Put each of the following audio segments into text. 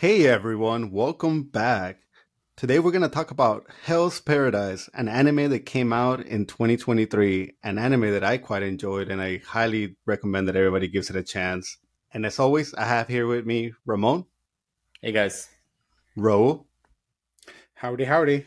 Hey everyone, welcome back. Today we're going to talk about Hell's Paradise, an anime that came out in 2023, an anime that I quite enjoyed and I highly recommend that everybody gives it a chance. And as always, I have here with me Ramon. Hey guys. Ro. Howdy, howdy.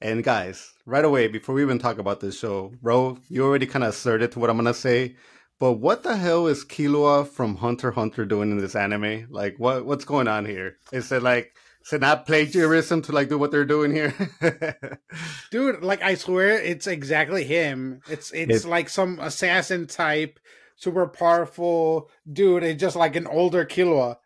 And guys, right away, before we even talk about this show, Ro, you already kind of asserted to what I'm going to say. But what the hell is Killua from Hunter Hunter doing in this anime? Like, what what's going on here? Is it like is it not plagiarism to like do what they're doing here? Dude, like I swear it's exactly him. It's it's, like some assassin type, super powerful dude. It's just like an older Killua.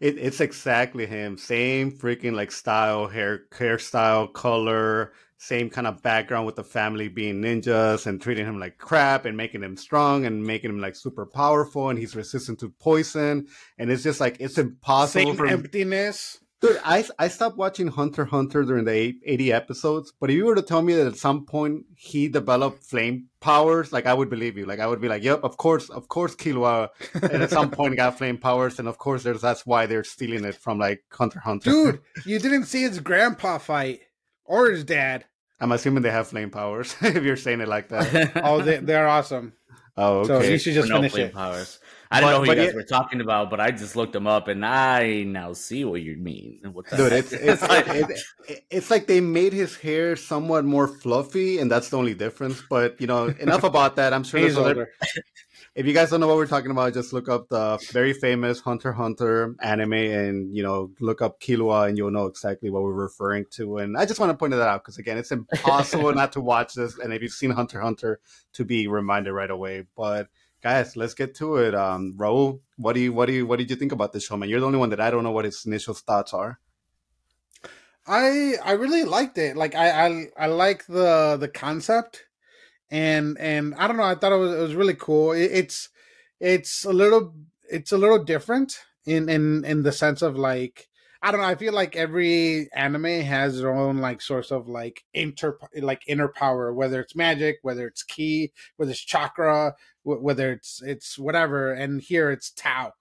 It, it's exactly him. Same freaking like style, hair hairstyle, color, same kind of background with the family being ninjas and treating him like crap and making him strong and making him like super powerful and he's resistant to poison and it's just like it's impossible same for emptiness. Dude, I, I stopped watching Hunter Hunter during the 80 episodes, but if you were to tell me that at some point he developed flame powers, like I would believe you. Like I would be like, yep, of course, of course Killua and at some point got flame powers, and of course there's that's why they're stealing it from like Hunter Hunter. Dude, you didn't see his grandpa fight or his dad. I'm assuming they have flame powers. if you're saying it like that. oh, they, they're awesome. Oh, okay. So you should just no finish it. Powers. I don't know who you guys it, were talking about, but I just looked them up, and I now see what you mean. What dude, it's it's, it, it's like they made his hair somewhat more fluffy, and that's the only difference. But you know, enough about that. I'm sure there's other, if you guys don't know what we're talking about, just look up the very famous Hunter Hunter anime and, you know, look up Killua and you'll know exactly what we're referring to. And I just want to point that out because, again, it's impossible not to watch this. And if you've seen Hunter Hunter, to be reminded right away. But guys, let's get to it. Um, Raul, what do you, what do you, what did you think about this show, man? You're the only one that I don't know what his initial thoughts are. I I really liked it. Like I I, I like the the concept and and I don't know. I thought it was it was really cool. It, it's it's a little it's a little different in in in the sense of like I don't know. I feel like every anime has their own like source of like inter like inner power, whether it's magic, whether it's ki, whether it's chakra, whether it's it's whatever. And here it's tau.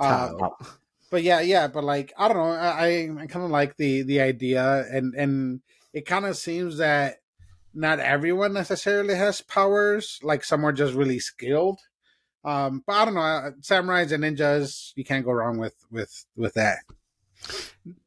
Tao. Uh, but yeah, yeah. But like I don't know. I I kind of like the the idea, and and it kind of seems that not everyone necessarily has powers. Like some are just really skilled. Um, but I don't know. Uh, samurais and ninjas, you can't go wrong with with with that.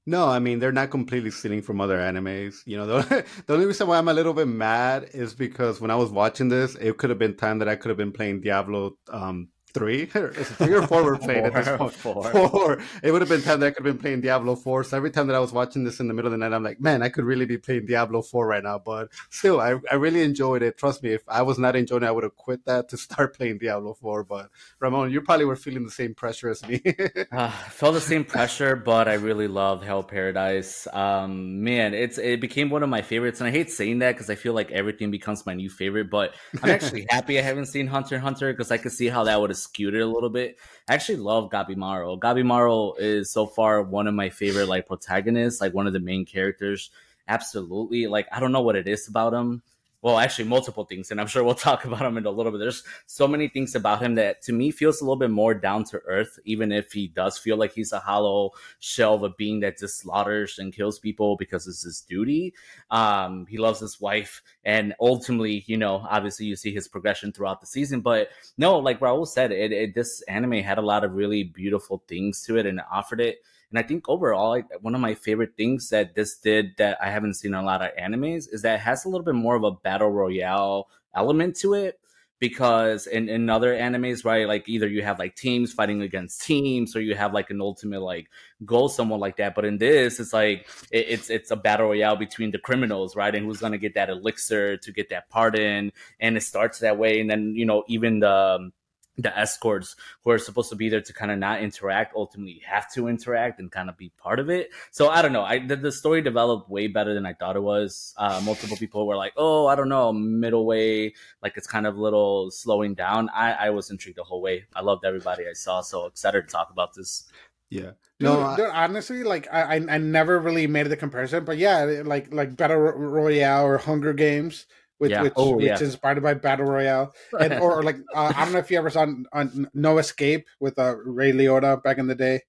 No, I mean they're not completely stealing from other animes. You know, the, the only reason why I'm a little bit mad is because when I was watching this, it could have been time that I could have been playing Diablo um, three. Is three or four we're playing four, at this point? Four. four. It would have been time that I could have been playing Diablo four. So every time that I was watching this in the middle of the night, I'm like, man, I could really be playing Diablo four right now. But still, I, I really enjoyed it. Trust me, if I was not enjoying it, I would have quit that to start playing Diablo four. But Ramon, you probably were feeling the same pressure as me. uh, felt the same pressure, but I really loved Hell Paradise. Um, man, it's it became one of my favorites, and I hate saying that because I feel like everything becomes my new favorite. But I'm actually happy I haven't seen Hunter Hunter because I could see how that would have skewed it a little bit. I actually love Gabimaru. Gabimaru is so far one of my favorite like protagonists, like one of the main characters. Absolutely. Like I don't know what it is about him well, actually, multiple things, and I'm sure we'll talk about him in a little bit. There's so many things about him that to me feels a little bit more down to earth, even if he does feel like he's a hollow shell of a being that just slaughters and kills people because it's his duty. Um, he loves his wife, and ultimately, you know, obviously, you see his progression throughout the season. But no, like Raul said, it, it this anime had a lot of really beautiful things to it, and it offered it and I think overall, one of my favorite things that this did that I haven't seen in a lot of animes is that it has a little bit more of a battle royale element to it. Because in, in other animes, right, like either you have like teams fighting against teams, or you have like an ultimate like goal, someone like that. But in this, it's like it, it's it's a battle royale between the criminals, right, and who's gonna get that elixir to get that pardon, and it starts that way. And then you know even the um, the escorts who are supposed to be there to kind of not interact ultimately have to interact and kind of be part of it. So i don't know. I the, the story developed way better than i thought it was. Uh, multiple people were like oh i don't know middle way like it's kind of a little slowing down. I i was intrigued the whole way. I loved everybody i saw so excited to talk about this. Yeah. No, dude, I, dude, honestly, like I, I never really made the comparison, but yeah, like like Battle Royale or Hunger Games, which yeah. which, oh, which yeah. is inspired by battle royale, and or, or like uh, I don't know if you ever saw on, on No Escape with uh, Ray Liotta back in the day,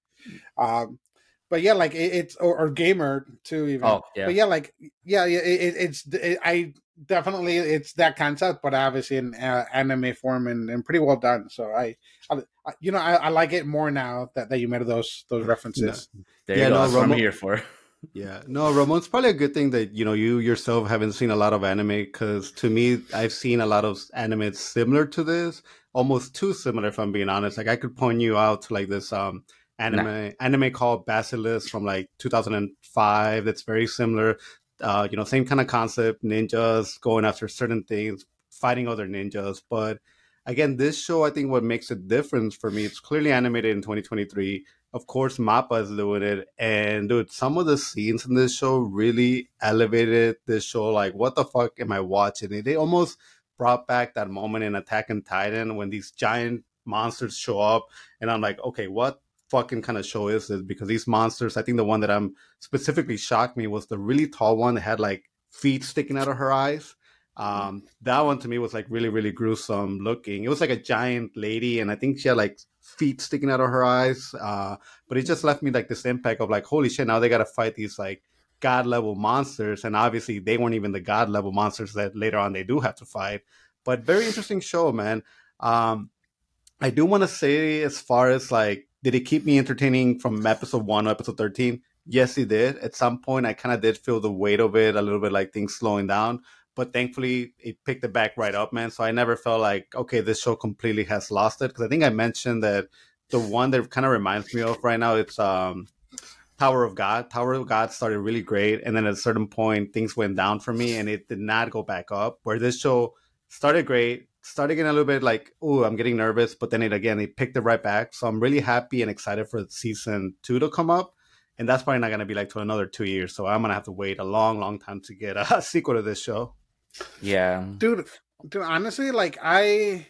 um, but yeah, like it, it's or, or, gamer too. Even. Oh yeah. But yeah, like yeah, yeah. It, it's it, I definitely it's that concept, but obviously in uh, anime form and, and pretty well done. So I, I you know, I, I, like it more now that, that you made those those references. No. There yeah, you go. No, That's Ramon, what I'm here for. Yeah, no, Ramon, it's probably a good thing that you know you yourself haven't seen a lot of anime because to me, I've seen a lot of anime similar to this, almost too similar. If I'm being honest, like I could point you out to like this um anime nah. anime called Basilisk from like 2005. That's very similar. Uh, you know, same kind of concept, ninjas going after certain things, fighting other ninjas. But again, this show, I think, what makes a difference for me, it's clearly animated in 2023 of course Mappa is doing it. And dude, some of the scenes in this show really elevated this show. Like, what the fuck am I watching? They almost brought back that moment in Attack on Titan when these giant monsters show up, and I'm like, okay, what fucking kind of show is this? Because these monsters, I think the one that I'm specifically shocked me was the really tall one that had like feet sticking out of her eyes. Um, that one to me was like really, really gruesome looking. It was like a giant lady, and I think she had like feet sticking out of her eyes. Uh, but it just left me like this impact of like, holy shit, now they got to fight these like god level monsters, and obviously they weren't even the god level monsters that later on they do have to fight. But very interesting show, man. Um, I do want to say as far as like, did it keep me entertaining from episode one to episode thirteen? Yes, it did. At some point, I kind of did feel the weight of it a little bit, like things slowing down but thankfully it picked it back right up, man. So I never felt like okay, this show completely has lost it because I think I mentioned that the one that kind of reminds me of right now it's um Tower of God. Tower of God started really great, and then at a certain point things went down for me, and it did not go back up. Where this show started great, started getting a little bit like, oh, I'm getting nervous, but then it again it picked it right back. So I'm really happy and excited for season two to come up. And that's probably not going to be like to another two years. So I'm going to have to wait a long, long time to get a sequel to this show. Yeah, dude. Dude, honestly, like I,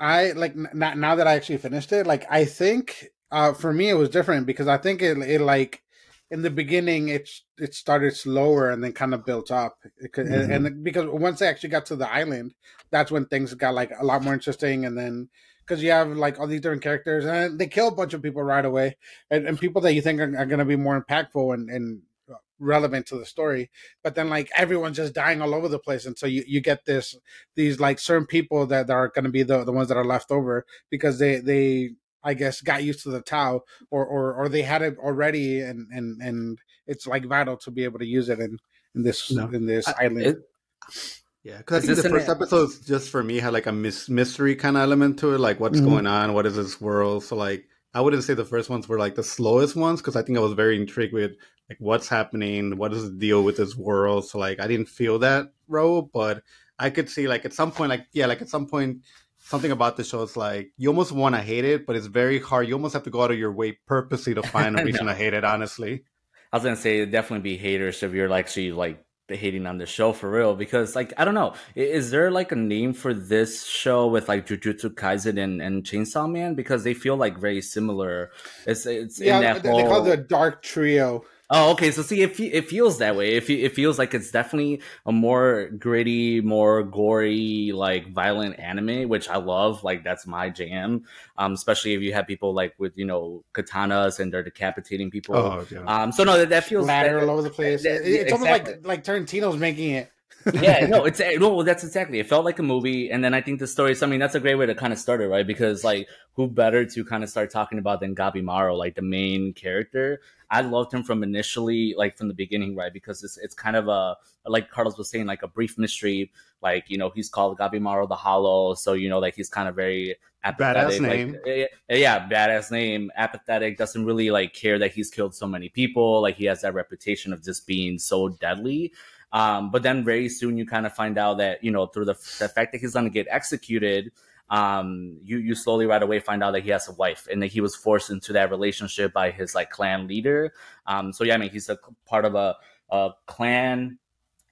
I like n- now that I actually finished it. Like I think uh for me it was different because I think it it like in the beginning it it started slower and then kind of built up mm-hmm. and, and, because once they actually got to the island that's when things got like a lot more interesting and then because you have like all these different characters and they kill a bunch of people right away and, and people that you think are, are going to be more impactful and, and relevant to the story but then like everyone's just dying all over the place and so you, you get this these like certain people that, that are going to be the, the ones that are left over because they they i guess got used to the tau or or, or they had it already and and and it's like vital to be able to use it in in this no. in this I, island it, yeah, because I think the first episode just for me had like a mis- mystery kind of element to it, like what's mm-hmm. going on, what is this world. So like, I wouldn't say the first ones were like the slowest ones because I think I was very intrigued with like what's happening, what is the deal with this world. So like I didn't feel that role, but I could see like at some point, like yeah, like at some point something about the show is like you almost want to hate it, but it's very hard. You almost have to go out of your way purposely to find a reason to hate it. Honestly, I was gonna say definitely be haters if you're like actually like hating on the show for real because like I don't know is there like a name for this show with like Jujutsu Kaisen and, and Chainsaw Man? Because they feel like very similar. It's it's yeah they, whole... they call it the dark trio Oh, okay. So see, it, it feels that way. It, it feels like it's definitely a more gritty, more gory, like violent anime, which I love. Like that's my jam. Um, especially if you have people like with you know katanas and they're decapitating people. Oh, yeah. Um, so no, that, that feels ladder all over the place. That, it's exactly. almost like like Tarantino's making it yeah, no, it's no, that's exactly. It felt like a movie, and then I think the story. I mean, that's a great way to kind of start it, right? Because like, who better to kind of start talking about than Gabimaru, like the main character? I loved him from initially, like from the beginning, right? Because it's it's kind of a like Carlos was saying, like a brief mystery. Like you know, he's called Gabimaru the Hollow, so you know, like he's kind of very apathetic. Badass name. Like, yeah, badass name. Apathetic. Doesn't really like care that he's killed so many people. Like he has that reputation of just being so deadly. Um, but then very soon you kind of find out that you know through the, the fact that he's going to get executed, um, you you slowly right away find out that he has a wife and that he was forced into that relationship by his like clan leader. Um, so yeah, I mean he's a part of a, a clan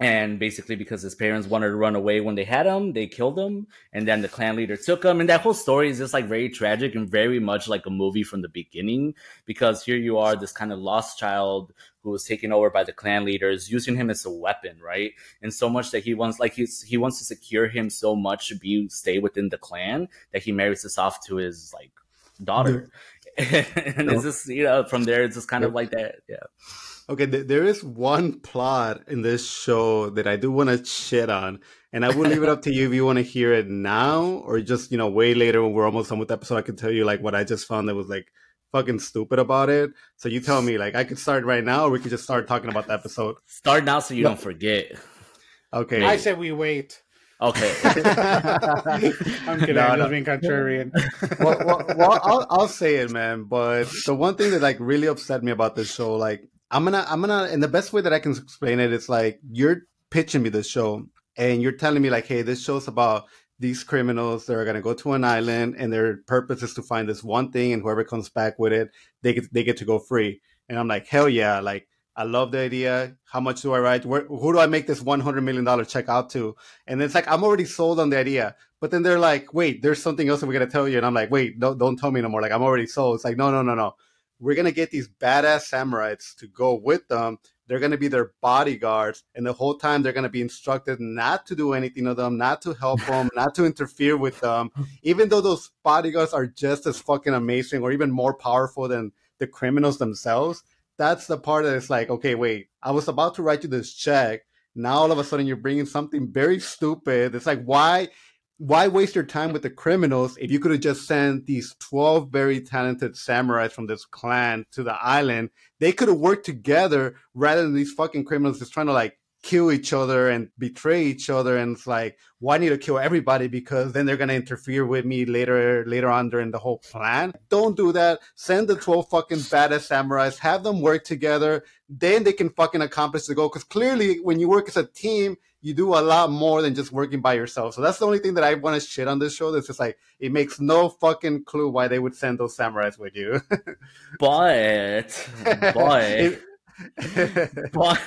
and basically because his parents wanted to run away when they had him they killed him. And then the clan leader took him. And that whole story is just like very tragic and very much like a movie from the beginning. Because here you are this kind of lost child who was taken over by the clan leaders using him as a weapon right? And so much that he wants like he's he wants to secure him so much to be stay within the clan that he marries this off to his like daughter. And it's just you know from there it's just kind of like that. Yeah. Okay, th- there is one plot in this show that I do want to shit on, and I will leave it up to you if you want to hear it now or just you know way later when we're almost done with the episode. I can tell you like what I just found that was like fucking stupid about it. So you tell me like I could start right now, or we could just start talking about the episode. Start now so you don't forget. Okay. I said we wait. Okay. I'm kidding. No, I'm no. just being contrarian. well, well, well, I'll, I'll say it, man. But the one thing that like really upset me about this show, like I'm gonna, I'm gonna, and the best way that I can explain it's like you're pitching me this show, and you're telling me like, hey, this show's about these criminals that are gonna go to an island, and their purpose is to find this one thing, and whoever comes back with it, they get, they get to go free. And I'm like, hell yeah, like I love the idea. How much do I write? Where, who do I make this $100 million check out to? And it's like, I'm already sold on the idea. But then they're like, wait, there's something else that we're going to tell you. And I'm like, wait, don't, don't tell me no more. Like, I'm already sold. It's like, no, no, no, no. We're going to get these badass samurais to go with them. They're going to be their bodyguards. And the whole time they're going to be instructed not to do anything to them, not to help them, not to interfere with them. Even though those bodyguards are just as fucking amazing or even more powerful than the criminals themselves that's the part that is like, okay, wait, I was about to write you this check. Now all of a sudden you're bringing something very stupid. It's like, why, why waste your time with the criminals if you could have just sent these 12 very talented samurais from this clan to the island? They could have worked together rather than these fucking criminals just trying to like kill each other and betray each other and it's like why need to kill everybody because then they're going to interfere with me later later on during the whole plan? Don't do that. Send the 12 fucking badass samurais. Have them work together. Then they can fucking accomplish the goal. Because clearly when you work as a team you do a lot more than just working by yourself so that's the only thing that i want to shit on this show that's just like it makes no fucking clue why they would send those samurais with you but but but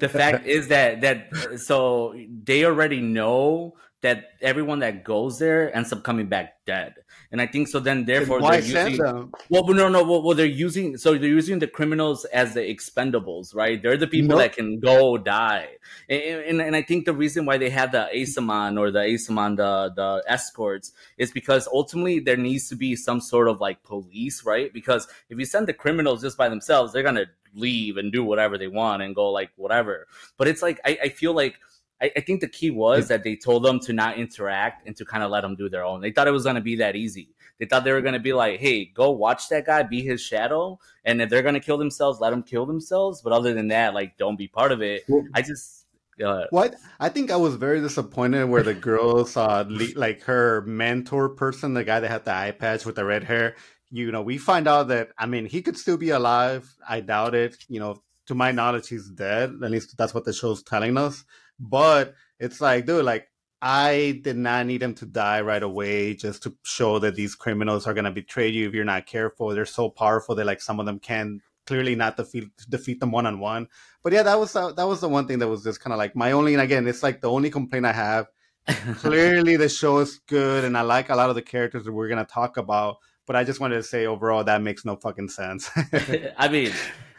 the fact is that that so they already know that everyone that goes there ends up coming back dead. And I think so. Then therefore, why they're using, them? Well, no, no. Well, well, they're using so they're using the criminals as the expendables, right? They're the people nope. that can go die. And, and, and I think the reason why they have the Asaemon or the Asaemon the the escorts, is because ultimately there needs to be some sort of like police, right? Because if you send the criminals just by themselves, they're gonna leave and do whatever they want and go like whatever. But it's like I, I feel like I, I, think the key was that they told them to not interact and to kind of let them do their own. They thought it was going to be that easy. They thought they were going to be like, hey, go watch that guy, be his shadow. And if they're going to kill themselves, let them kill themselves. But other than that, like, don't be part of it. Well, I just. Uh, what I think I was very disappointed where the girl saw like her mentor person, the guy that had the eye patch with the red hair. You know, we find out that I mean he could still be alive. I doubt it. You know, to my knowledge, he's dead. At least that's what the show's telling us. But it's like, dude, like I did not need him to die right away just to show that these criminals are gonna betray you if you're not careful. They're so powerful that like some of them can clearly not defeat defeat them one on one. But yeah, that was uh, that was the one thing that was just kind of like my only. And again, it's like the only complaint I have. clearly, the show is good, and I like a lot of the characters that we're gonna talk about. But I just wanted to say overall that makes no fucking sense. I mean,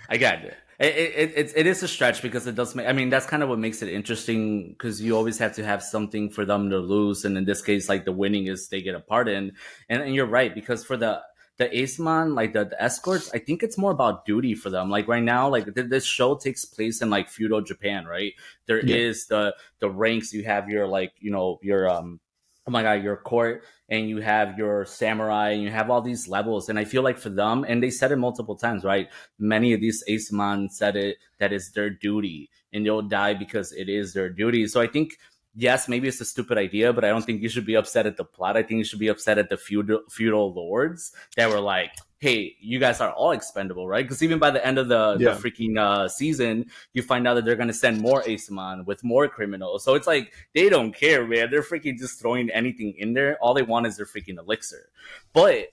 I got it. It, it, it is a stretch because it does make, I mean, that's kind of what makes it interesting because you always have to have something for them to lose. And in this case, like the winning is they get a part in. And, and you're right, because for the, the Asaemon, like the, the, escorts, I think it's more about duty for them. Like right now, like th- this show takes place in like feudal Japan, right? There yeah. is the, the ranks, you have your like, you know, your, um, oh my god, your court and you have your samurai and you have all these levels. And I feel like for them, and they said it multiple times, right? Many of these Asaemon said it that is their duty and they'll die because it is their duty. So I think yes, maybe it's a stupid idea, but I don't think you should be upset at the plot. I think you should be upset at the feudal feudal lords that were like, hey, you guys are all expendable, right? Because even by the end of the, yeah. the freaking uh, season, you find out that they're going to send more Asaemon with more criminals. So it's like they don't care, man. They're freaking just throwing anything in there. All they want is their freaking elixir. But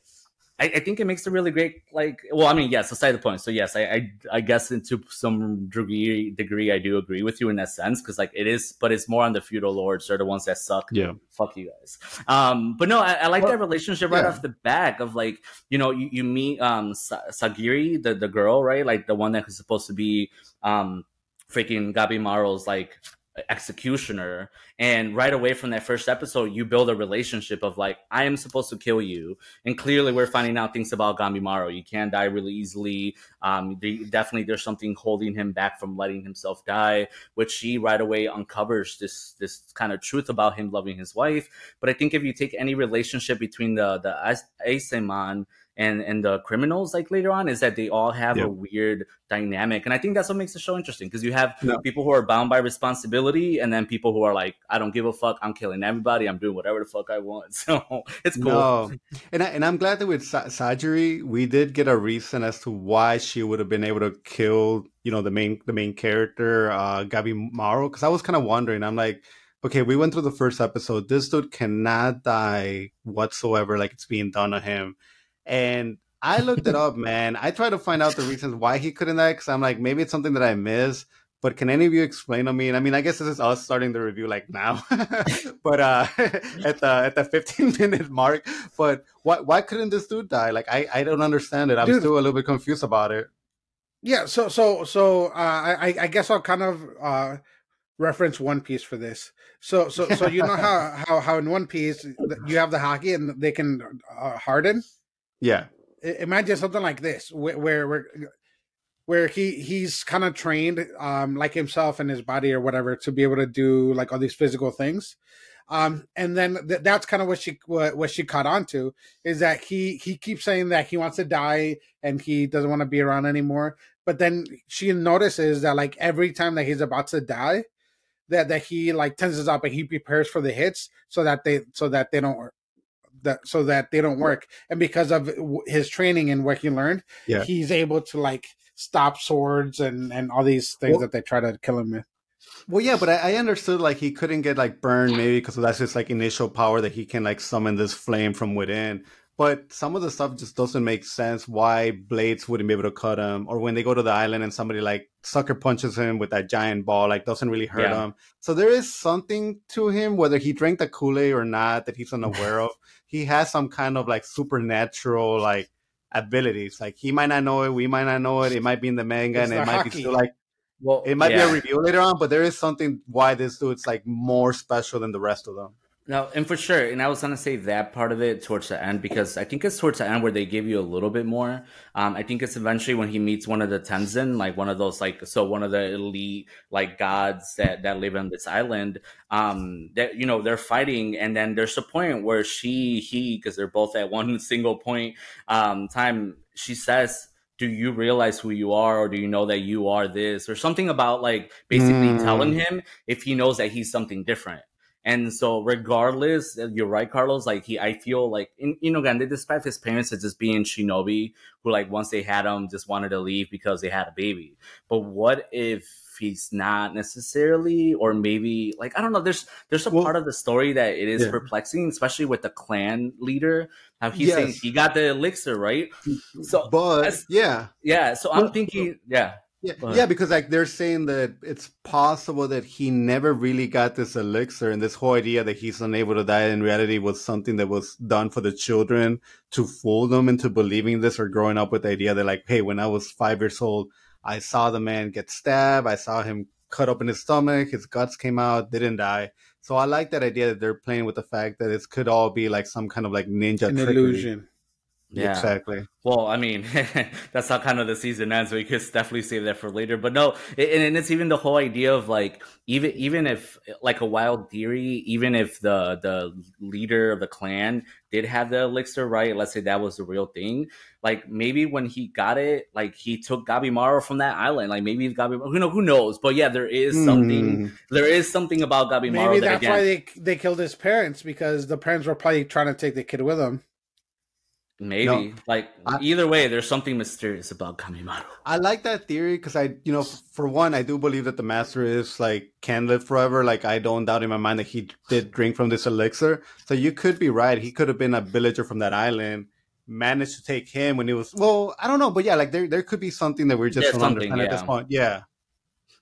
I, I, think it makes a really great like well i mean yes aside the point. So yes I, I, I guess into some degree degree i do agree with you in that sense because like it is but it's more on the feudal lords. They're the ones that suck. Yeah. Fuck you guys. Um but no i, I like well, that relationship right yeah. off the back of like you know you, you meet um sagiri the, the girl right? Like the one that is supposed to be um freaking Gabimaru's like executioner. And right away from that first episode you build a relationship of like i am supposed to kill you. And clearly we're finding out things about gabimaru you can die really easily. Um definitely there's something holding him back from letting himself die which she right away uncovers this this kind of truth about him loving his wife. But i think if you take any relationship between the the Asaemon and and the criminals like later on is that they all have a weird dynamic and i think that's what makes the show interesting because you have people who are bound by responsibility and then people who are like i don't give a fuck i'm killing everybody i'm doing whatever the fuck i want so it's cool no. and, I, and i'm glad that with Sa- Sagiri we did get a reason as to why she would have been able to kill you know the main the main character uh Gabimaru because i was kind of wondering i'm like okay, we went through the first episode. This dude cannot die whatsoever, like it's being done to him. And I looked it up, man. I tried to find out the reasons why he couldn't die because I'm like, maybe it's something that I missed. But can any of you explain to me? And I mean, I guess this is us starting the review like now, but uh, at the at the 15 minute mark. But why why couldn't this dude die? Like I I don't understand it. I'm Dude, still a little bit confused about it. Yeah. So so so uh, I I guess I'll kind of uh, reference One Piece for this. So so so you know how how how in One Piece you have the haki and they can uh, harden. Yeah. Imagine something like this, where where where, he he's kind of trained, um, like himself and his body or whatever, to be able to do like all these physical things. Um, and then th- that's kind of what she what, what she caught on to is that he he keeps saying that he wants to die and he doesn't want to be around anymore. But then she notices that like every time that he's about to die, that that he like tenses up and he prepares for the hits so that they so that they don't that so that they don't work. And because of his training and what he learned, yeah. he's able to like stop swords and and all these things well, that they try to kill him with. Well, yeah, but I, I understood like he couldn't get like burned maybe because that's his like initial power that he can like summon this flame from within. But some of the stuff just doesn't make sense. Why blades wouldn't be able to cut him, or when they go to the island and somebody like sucker punches him with that giant ball, like doesn't really hurt yeah. him. So there is something to him, whether he drank the Kool Aid or not, that he's unaware of. He has some kind of like supernatural like abilities. Like he might not know it, we might not know it. It might be in the manga, it's and it might be still like well, it might yeah. be a review later on, but there is something why this dude's like more special than the rest of them. No, and for sure. And I was gonna say that part of it towards the end because I think it's towards the end where they give you a little bit more. Um, I think it's eventually when he meets one of the Tensen, like one of those like so one of the elite like gods that that live on this island. Um, that you know they're fighting, and then there's a point where she he because they're both at one single point um time. She says do you realize who you are or do you know that you are this or something about like basically mm. telling him if he knows that he's something different and so, regardless, uh, you're right, Carlos. Like he, I feel like in, you know, again, they describe his parents as just being shinobi, who like once they had him, just wanted to leave because they had a baby. But what if he's not necessarily, or maybe like I don't know. There's there's a well, part of the story that it is yeah. perplexing, especially with the clan leader. How he's yes. saying he got the elixir, right? So, but yeah, yeah. So I'm thinking, yeah. Yeah, yeah, because like they're saying that it's possible that he never really got this elixir, and this whole idea that he's unable to die in reality was something that was done for the children to fool them into believing this or growing up with the idea that like, hey, when I was five years old, I saw the man get stabbed, I saw him cut open his stomach, his guts came out, didn't die. So I like that idea that they're playing with the fact that it could all be like some kind of like ninja an illusion. Yeah, exactly. Well, I mean, that's how kind of the season ends. So we could definitely save that for later. But no, and, and it's even the whole idea of like even even if like a wild theory, even if the the leader of the clan did have the elixir, right? Let's say that was the real thing. Like maybe when he got it, like he took Gabimaru from that island. Like maybe Gabimaru, you know, who knows? But yeah, there is something. Mm. There is something about Gabimaru. Maybe that's that, again, why they they killed his parents because the parents were probably trying to take the kid with them. Maybe no, like I, either way, there's something mysterious about Gabimaru. I like that theory because I, you know, for one, I do believe that the master is like can live forever. Like I don't doubt in my mind that he did drink from this elixir. So you could be right. He could have been a villager from that island, managed to take him when he was. Well, I don't know, but yeah, like there there could be something that we're just don't understand yeah. at this point. Yeah,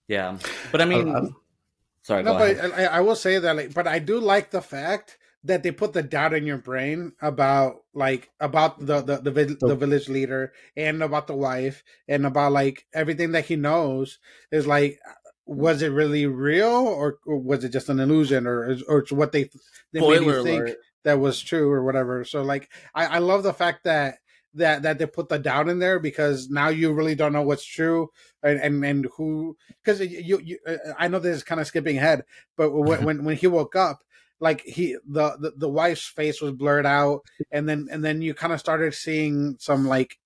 yeah, but I mean, uh, sorry. No, but I, I will say that, like, but I do like the fact that they put the doubt in your brain about like about the the the, the, the village leader and about the wife and about like everything that he knows is like was it really real or, was it just an illusion or or it's what they they made you think alert. that was true or whatever so like I, I love the fact that that that they put the doubt in there because now you really don't know what's true and and, and who because you, you uh, I know this is kind of skipping ahead but when when, when he woke up like he the, the the wife's face was blurred out and then and then you kind of started seeing some like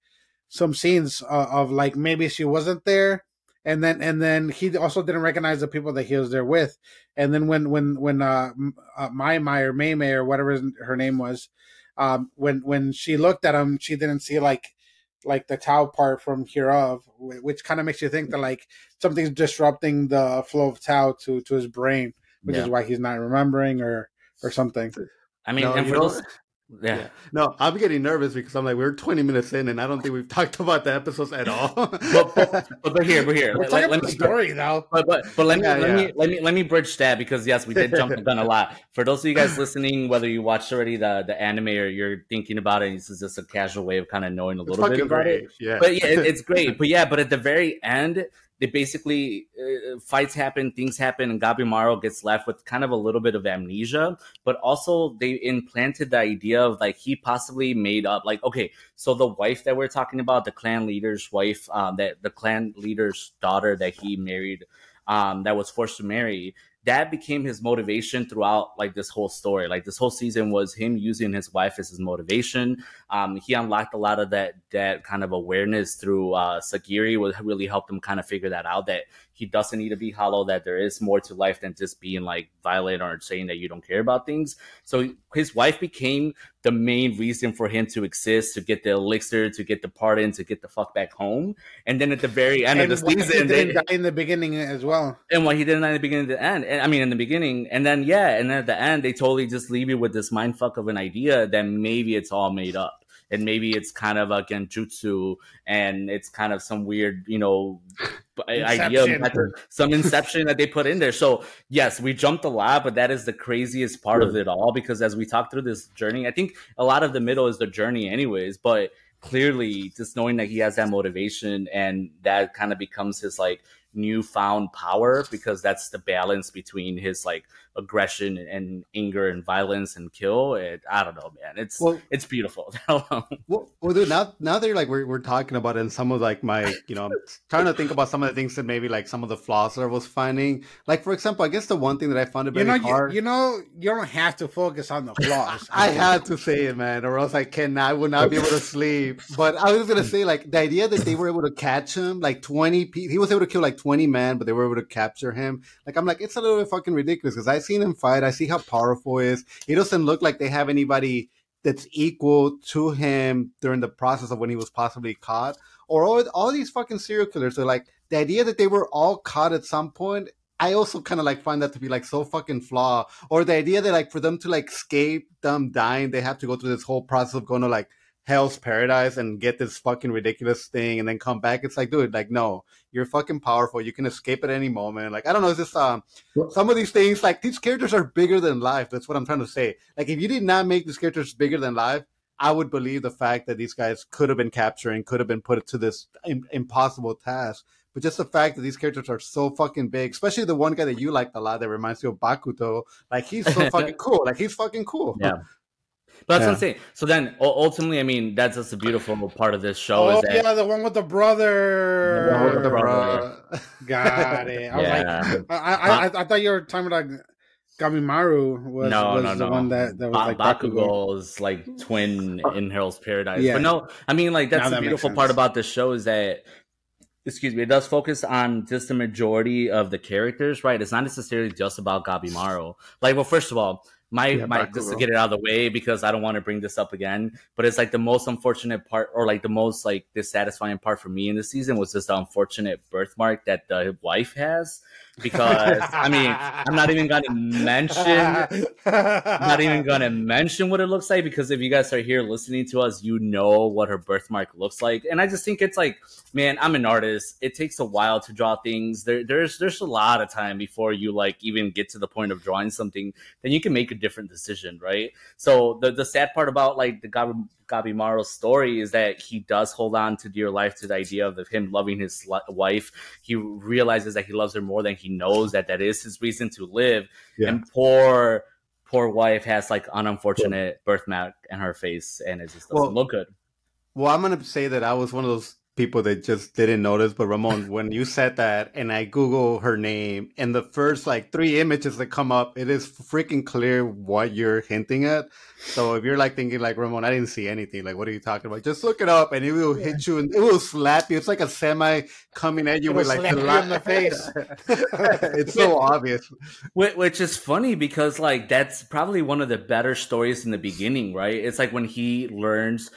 some scenes of, of like maybe she wasn't there and then and then he also didn't recognize the people that he was there with. And then when when when uh, uh my my or may may or whatever her name was um when when she looked at him she didn't see like like the tau part from hereof which kind of makes you think that like something's disrupting the flow of tau to to his brain which yeah. is why he's not remembering or or something. I mean, no, and for those, yeah. yeah. No, I'm getting nervous because I'm like, we're 20 minutes in, and I don't think we've talked about the episodes at all. but, but, but, here, but here, we're let, let me story though. But but but let me yeah, let yeah. me let me let me bridge that because yes, we did jump the gun a lot. For those of you guys listening, whether you watched already the the anime or you're thinking about it, this is just a casual way of kind of knowing a little bit about great. it. Yeah, but yeah, it, it's great. But yeah, but at the very end, they basically uh, fights happen, things happen, and Gabimaru gets left with kind of a little bit of amnesia. But also, they implanted the idea of like he possibly made up, like okay, so the wife that we're talking about, the clan leader's wife, um, that the clan leader's daughter that he married, um, that was forced to marry that became his motivation throughout like this whole story. Like this whole season was him using his wife as his motivation. Um, he unlocked a lot of that that kind of awareness through uh, Sagiri, what really helped him kind of figure that out. That he doesn't need to be hollow, that there is more to life than just being like violent or saying that you don't care about things. So his wife became the main reason for him to exist, to get the elixir, to get the pardon, to get the fuck back home. And then at the very end and of the season, didn't die in the beginning as well. And what he didn't die in the beginning, the end. And I mean, in the beginning, and then yeah, and then at the end, they totally just leave you with this mind fuck of an idea that maybe it's all made up and maybe it's kind of a genjutsu and it's kind of some weird, you know, idea, some inception that they put in there. So yes, we jumped a lot, but that is the craziest part of it all because as we talk through this journey, I think a lot of the middle is the journey, anyways. But clearly, just knowing that he has that motivation and that kind of becomes his like newfound power because that's the balance between his like aggression and anger and violence and kill. It, I don't know, man. It's well, it's beautiful. well, well, dude, now now they're like we're we're talking about it and some of like my you know I'm trying to think about some of the things that maybe like some of the flaws that I was finding. Like for example, I guess the one thing that I found it very you know, hard. You, you, know, you don't have to focus on the flaws. I had to say it, man, or else I can I would not be able to sleep. But I was gonna say like the idea that they were able to catch him, like twenty, he was able to kill like twenty men, but they were able to capture him. Like I'm like it's a little bit fucking ridiculous because I seen him fight. I see how powerful he is. He doesn't look like they have anybody that's equal to him during the process of when he was possibly caught. Or all, all these fucking serial killers are like the idea that they were all caught at some point. I also kind of like find that to be like so fucking flaw. Or the idea that like for them to like escape them dying, they have to go through this whole process of going to like Hell's Paradise and get this fucking ridiculous thing and then come back. It's like, dude, like, no, you're fucking powerful. You can escape at any moment. Like, I don't know, it's just um, some of these things, like, these characters are bigger than life. That's what I'm trying to say. Like, if you did not make these characters bigger than life, I would believe the fact that these guys could have been capturing, could have been put to this impossible task. But just the fact that these characters are so fucking big, especially the one guy that you liked a lot that reminds you of Bakugo, like he's so fucking cool. Like he's fucking cool. Yeah. But that's yeah. what I'm saying. So then, ultimately, I mean, that's just a beautiful part of this show. Oh, is yeah, the one with the brother. The one with the brother. Got it. I yeah. was like, I, I, I, I, thought you were talking about Gabimaru was, no, was no, the no. one that, that was ba- like Bakugo's like twin in Hell's Paradise. Yeah. But no, I mean, like, that's now the that beautiful part about this show is that excuse me, it does focus on just the majority of the characters, right? It's not necessarily just about Gabimaru. Like, well, first of all, my yeah, my just to get it out of the way because I don't want to bring this up again. But it's like the most unfortunate part, or like the most like dissatisfying part for me in the season was just the unfortunate birthmark that the wife has because I mean I'm not even gonna mention not even gonna mention what it looks like because if you guys are here listening to us, you know what her birthmark looks like. And I just think it's like, man, I'm an artist. It takes a while to draw things. There, there's there's a lot of time before you like even get to the point of drawing something. Then you can make a different decision, right? So the the sad part about like the Gabi, Gabimaru story is that he does hold on to dear life to the idea of him loving his wife. He realizes that he loves her more than he knows that that is his reason to live. Yeah. And poor poor wife has like an unfortunate birthmark in her face, and it just doesn't well, look good. Well, I'm gonna say that I was one of those people that just didn't notice. But Ramon, when you said that and I Google her name and the first like three images that come up, it is freaking clear what you're hinting at. So if you're like thinking like Ramon, I didn't see anything. Like, what are you talking about? Just look it up and it will yeah. hit you and it will slap you. It's like a semi coming at you with like the la- in the face. it's so obvious. Which is funny because like that's probably one of the better stories in the beginning, right? It's like when he learns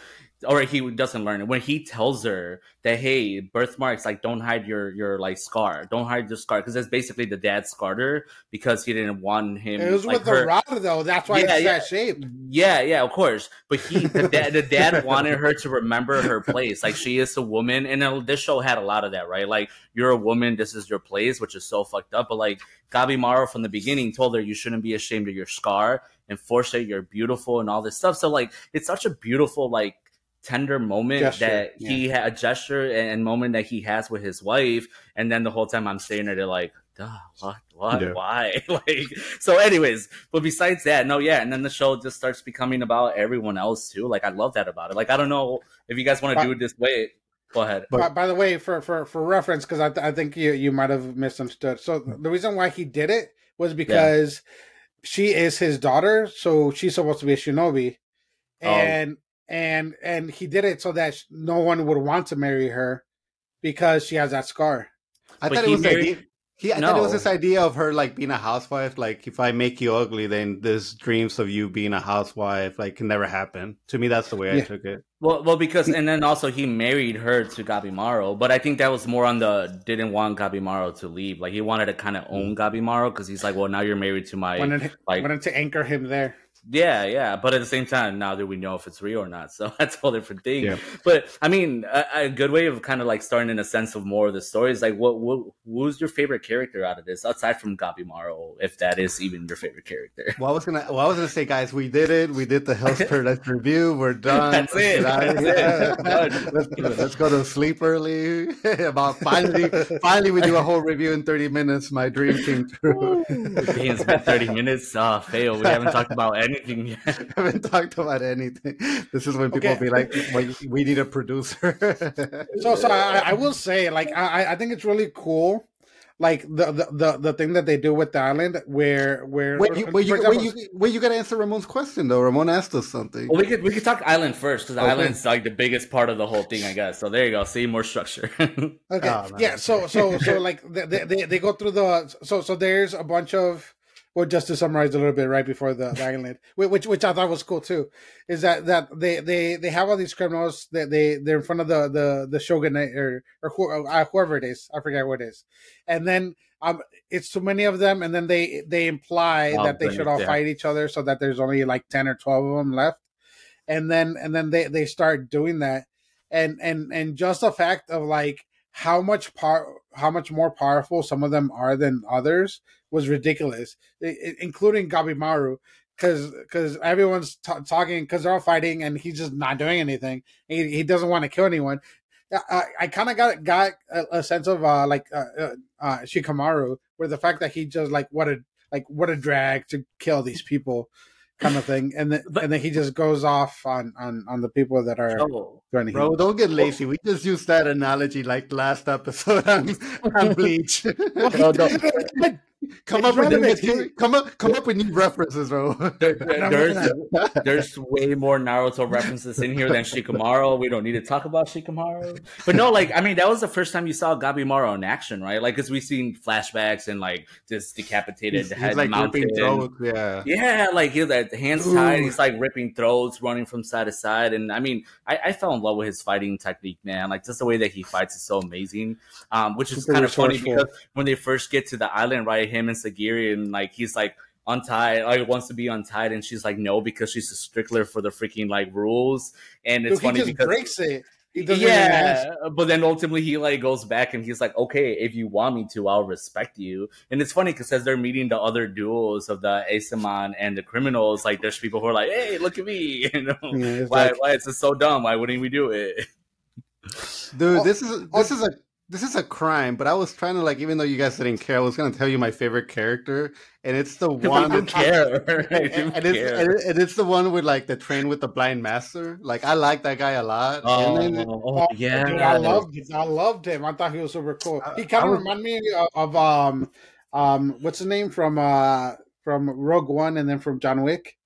or he doesn't learn it. When he tells her that hey birthmarks like don't hide your your like scar. Don't hide your scar. Because that's basically the dad scarred her because he didn't want him it was like, with her. the rod though. That's why yeah, it's yeah. that shape. Yeah yeah of course. But he the dad the dad wanted her to remember her place. Like she is a woman and this show had a lot of that right? Like you're a woman this is your place which is so fucked up. But like Gabimaru from the beginning told her you shouldn't be ashamed of your scar and force it you're beautiful and all this stuff. So like it's such a beautiful like tender moment gesture, that yeah. he had a gesture and moment that he has with his wife and then the whole time i'm staring at it like Duh, what what yeah. why like so anyways but besides that no yeah and then the show just starts becoming about everyone else too like i love that about it like i don't know if you guys want to do it this way go ahead but, by, by the way for for for reference because I, th- I think you you might have misunderstood so mm. the reason why he did it was because yeah. she is his daughter so she's supposed to be a shinobi oh. and and and he did it so that no one would want to marry her because she has that scar. I but thought it was married... idea, he, I no. thought it was this idea of her like being a housewife. Like if I make you ugly, then this dreams of you being a housewife like can never happen. To me, that's the way yeah. I took it. Well, well, because hmm. and then also he married her to Gabimaru, but I think that was more on the didn't want Gabimaru to leave. Like he wanted to kind of own hmm. Gabimaru because he's like, well, now you're married to my wanted, like wanted to anchor him there. Yeah, yeah, but at the same time, now that we know if it's real or not, so that's a whole different thing. Yeah. But I mean, a, a, good way of kind of like starting in a sense of more of the story is like, what, what who's your favorite character out of this, aside from Gabimaru, if that is even your favorite character? Well, I was gonna, well, I was gonna say, guys, we did it. We did the Hell's Paradise review. We're done. That's it. That's it. let's, let's, go to sleep early. About finally, finally, we do a whole review in thirty minutes. My dream came true. it's been thirty minutes. Uh, fail. We haven't talked about any anything yet. I haven't talked about anything. This is when people okay. be like, well, "We need a producer." so, so I, I, will say, like, I, I think it's really cool. Like the, the, the, the thing that they do with the island, where where wait, you, wait, you, example, wait, you, wait, you got to answer Ramon's question though. Ramon asked us something. Well, we could we could talk island first because okay. island's like the biggest part of the whole thing, I guess. So there you go. See more structure. okay. Oh, yeah. So so so like they, they they go through the so so there's a bunch of well, just to summarize a little bit right before the, island, which which I thought was cool too, is that that they they they have all these criminals that they they're in front of the the the shogunate or or uh, whoever it is, I forget what it is, and then um it's too many of them, and then they they imply oh, that they should all yeah. fight each other so that there's only like ten or twelve of them left, and then and then they they start doing that, and and and just the fact of like how much par how much more powerful some of them are than others was ridiculous, it, including Gabimaru, because because everyone's t- talking because they're all fighting and he's just not doing anything. He, he doesn't want to kill anyone. I, I kind of got got a, a, sense of uh, like uh, uh, uh, Shikamaru, where the fact that he just like what a like what a drag to kill these people kind of thing, and then but, and then he just goes off on on on the people that are oh, bro. Don't get lazy. We just used that analogy like last episode on, on Bleach. no, no. Come up with new, come up come up with new references, bro. There, there's there's way more Naruto references in here than Shikamaru. We don't need to talk about Shikamaru. But no, like I mean, that was the first time you saw Gabimaru in action, right? Like, because we've seen flashbacks and like this decapitated he's, head, he's like mounted, throats, yeah, yeah, like he had hands tied. He's like ripping throats, running from side to side, and I mean, I, I, fell in love with his fighting technique, man. Like just the way that he fights is so amazing. Um, which is kind of funny because when they first get to the island, right? Him and Sagiri, and like he's like untied, like wants to be untied, and she's like no because she's a stickler for the freaking like rules. And it's Dude, funny he just because breaks it. yeah, but then ultimately he like goes back and he's like, okay, if you want me to, I'll respect you. And it's funny because as they're meeting the other duos of the Asaemon and the criminals, like there's people who are like, hey, look at me, you know, yeah, why, like, why is this so dumb? Why wouldn't we do it? Dude, this is this oh, is a this is a crime, but I was trying to like, even though you guys didn't care, I was going to tell you my favorite character, and it's the one. I care. and, and, it's, and, it's the one with like the train with the blind master. Like I like that guy a lot. Oh, then, oh, oh yeah, dude, I loved him. I loved him. I thought he was super cool. He kind of reminded me of, of, um um what's the name from uh from Rogue One and then from John Wick,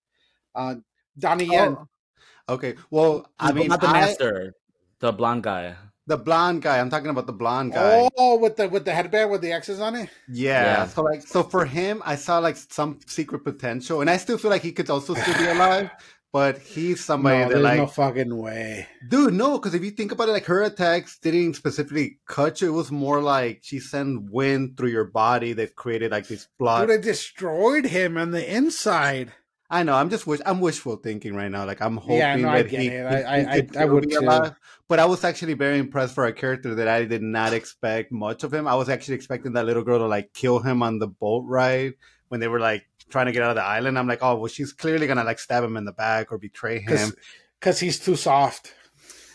uh Donnie Yen. Oh, okay, well, I mean, not the master, the blonde guy. The blonde guy. I'm talking about the blonde guy. Oh, with the with the headband with the X's on it. Yeah. yeah. So like, so for him, I saw like some secret potential, and I still feel like he could also still be alive. But he's somebody no, that like no fucking way, dude. No, because if you think about it, like her attacks didn't specifically cut you. It was more like she sent wind through your body that created like this blood. Dude, it destroyed him on the inside. I know. I'm just wish. I'm wishful thinking right now. Like I'm hoping yeah, no, that he, he, I, I, I, I would be alive. But I was actually very impressed for a character that I did not expect much of him. I was actually expecting that little girl to like kill him on the boat ride when they were like trying to get out of the island. I'm like, oh well, she's clearly gonna like stab him in the back or betray him because he's too soft.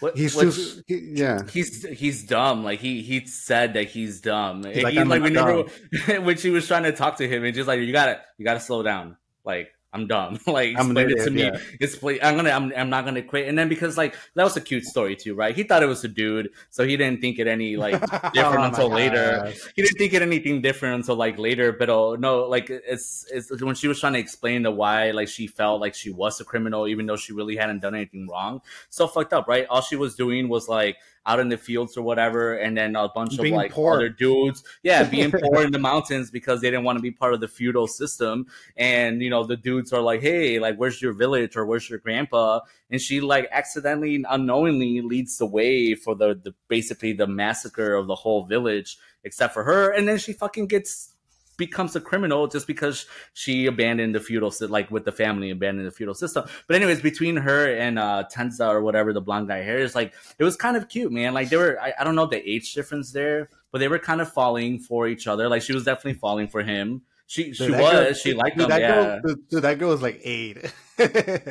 What, he's too, he, yeah. He's he's dumb. Like he he said that he's dumb. He's like, he, like whenever, when she was trying to talk to him, and just like you gotta you gotta slow down. Like I'm dumb. like I'm explain it to me. Yeah. Explain. I'm gonna. I'm. I'm not gonna quit. And then because like that was a cute story too, right? He thought it was a dude, so he didn't think it any like different oh until later. He didn't think it anything different until like later. But oh no, like it's it's when she was trying to explain the why like she felt like she was a criminal even though she really hadn't done anything wrong. So fucked up, right? All she was doing was like out in the fields or whatever, and then a bunch being of like poor. other dudes, yeah, being poor in the mountains because they didn't want to be part of the feudal system. And you know, the dudes are like, "Hey, like, where's your village or where's your grandpa?" And she like accidentally, unknowingly leads the way for the, the basically the massacre of the whole village, except for her. And then she fucking gets becomes a criminal just because she abandoned the feudal like with the family abandoned the feudal system. But anyways, between her and uh Tenza or whatever the blonde guy hair is like, it was kind of cute, man. Like they were, I, I don't know the age difference there, but they were kind of falling for each other. Like she was definitely falling for him. She she was girl, she liked dude, them. That yeah. girl, dude, that girl was like eight.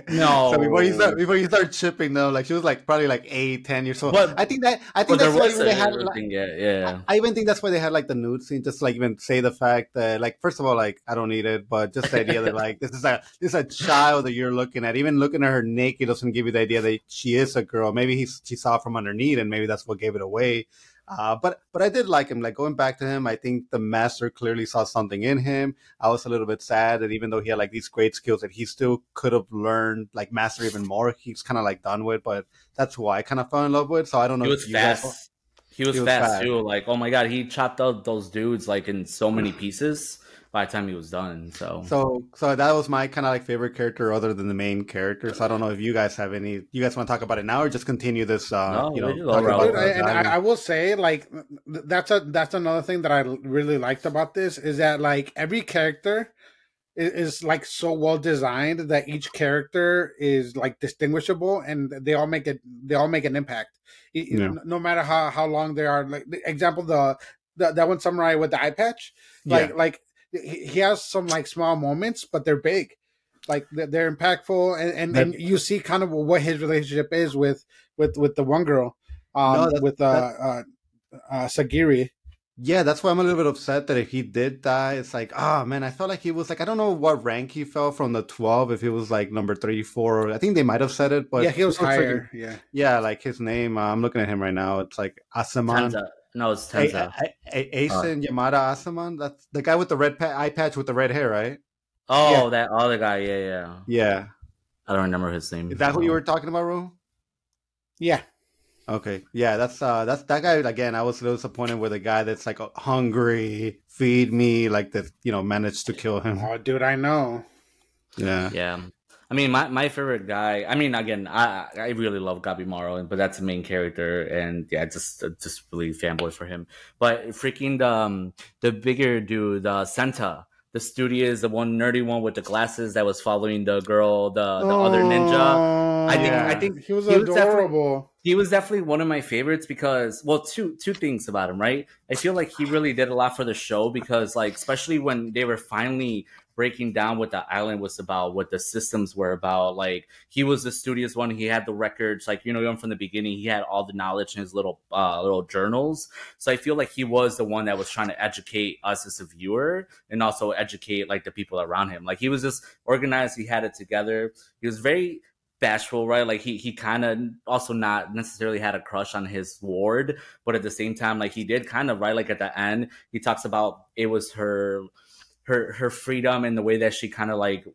no, so before you start before you start chipping though, like she was like probably like eight, ten years old. But, I think that I think that's why they had. Like, yeah, yeah. I, I, even think that's why they had like the nude scene, just like even say the fact that like first of all, like I don't need it, but just the idea that like this is a this is a child that you're looking at. Even looking at her naked doesn't give you the idea that she is a girl. Maybe he she saw from underneath, and maybe that's what gave it away. Uh, but but I did like him. Like going back to him, I think the master clearly saw something in him. I was a little bit sad that even though he had like these great skills, that he still could have learned like master even more. He's kind of like done with, but that's who I kind of fell in love with. So I don't know. He was fast. He was, he was fast, fast too. Like oh my god, he chopped out those dudes like in so many pieces by the time he was done. So so so that was my kind of like favorite character other than the main character. So I don't know if you guys have any. You guys want to talk about it now or just continue this? Uh, no, you know, about, and I, I, will say like that's a that's another thing that I really liked about this is that like every character is, is like so well designed that each character is like distinguishable and they all make it they all make an impact yeah. no matter how how long they are like example the, the that one samurai with the eye patch like yeah. like he has some like small moments, but they're big. Like they're impactful, and, and, and you see kind of what his relationship is with with with the one girl, um, no, with uh, uh, uh, Sagiri. Yeah, that's why I'm a little bit upset that if he did die, it's like, ah, oh, man, I felt like he was like, I don't know what rank he fell from the 12, if he was like number three, four. I think they might have said it, but yeah, he was higher. yeah, yeah, like his name. Uh, I'm looking at him right now. It's like Asaemon. Tenza. No, it's Tenza. A- a- Asen uh, Yamada Asaman. That's the guy with the red pa- eye patch with the red hair, right? Oh, yeah. that other guy. Yeah, yeah. Yeah. I don't remember his name. Is that who you were talking about, Ro? Yeah. Okay. Yeah, that's uh that's that guy again. I was a little disappointed with a guy that's like hungry, feed me, like that, you know, managed to kill him. Oh, dude, I know. Yeah. Yeah. I mean, my, my favorite guy. I mean, again, I I really love Gabimaru, but that's the main character, and yeah, just just really fanboy for him. But freaking the um, the bigger dude, uh, Senta, the studious, the one nerdy one with the glasses that was following the girl, the the oh, other ninja. I think yeah. I think he was he adorable. Was he was definitely one of my favorites because well, two two things about him, right? I feel like he really did a lot for the show because like especially when they were finally breaking down what the island was about, what the systems were about. Like he was the studious one. He had the records, like you know, even from the beginning, he had all the knowledge in his little uh, little journals. So I feel like he was the one that was trying to educate us as a viewer and also educate like the people around him. Like he was just organized. He had it together. He was very bashful, right? Like he he kind of also not necessarily had a crush on his ward, but at the same time, like he did kind of right. Like at the end, he talks about it was her her her freedom and the way that she kind of like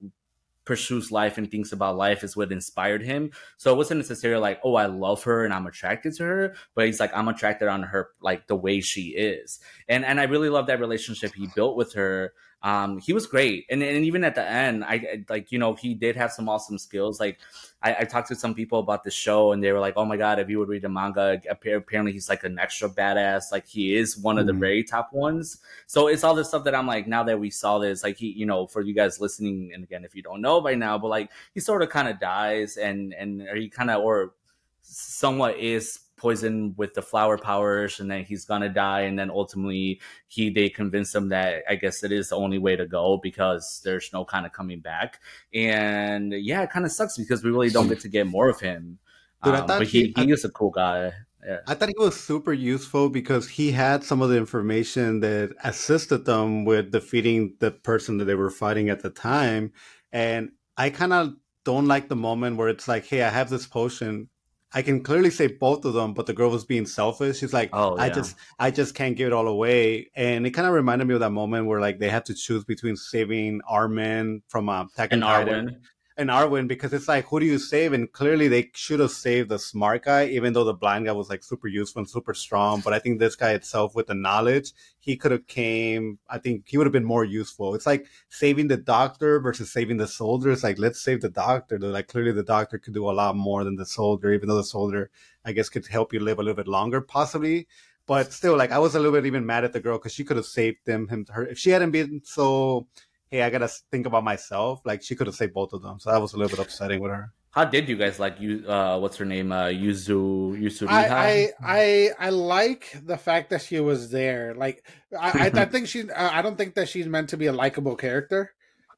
pursues life and thinks about life is what inspired him. So it wasn't necessarily like, oh, I love her and I'm attracted to her, but he's like, I'm attracted on her like the way she is. And and I really love that relationship he built with her um, he was great. And, and even at the end, I like, you know, he did have some awesome skills. Like I, I, talked to some people about the show and they were like, oh my God, if you would read the manga, apparently he's like an extra badass. Like he is one of the mm-hmm. very top ones. So it's all this stuff that I'm like, now that we saw this, like he, you know, for you guys listening, and again, if you don't know by now, but like he sort of kind of dies and, and he kind of, or somewhat is poisoned with the flower powers and then he's gonna die and then ultimately he they convince him that i guess it is the only way to go because there's no kind of coming back and yeah it kind of sucks because we really don't get to get more of him Dude, um, but he, he, he is a cool guy yeah. I thought he was super useful because he had some of the information that assisted them with defeating the person that they were fighting at the time. And I kind of don't like the moment where it's like, hey, I have this potion. I can clearly say both of them, but the girl was being selfish. She's like, oh, yeah. I just, I just can't give it all away. And it kind of reminded me of that moment where like they had to choose between saving Armin from uh, Attack and Erwin, and Erwin because it's like, who do you save? And clearly they should have saved the smart guy, even though the blind guy was like super useful and super strong. But I think this guy itself with the knowledge, he could have came, I think he would have been more useful. It's like saving the doctor versus saving the soldier. It's like, let's save the doctor. Though, like clearly the doctor could do a lot more than the soldier, even though the soldier, I guess, could help you live a little bit longer, possibly but still like i was a little bit even mad at the girl because she could have saved them him her if she hadn't been so hey, I gotta think about myself. Like she could have saved both of them, so that was a little bit upsetting with her. How did you guys like you? Uh, what's her name? Uh, Yuzu Yuzu. I, I, I I like the fact that she was there. Like I I, I think she. I don't think that she's meant to be a likable character.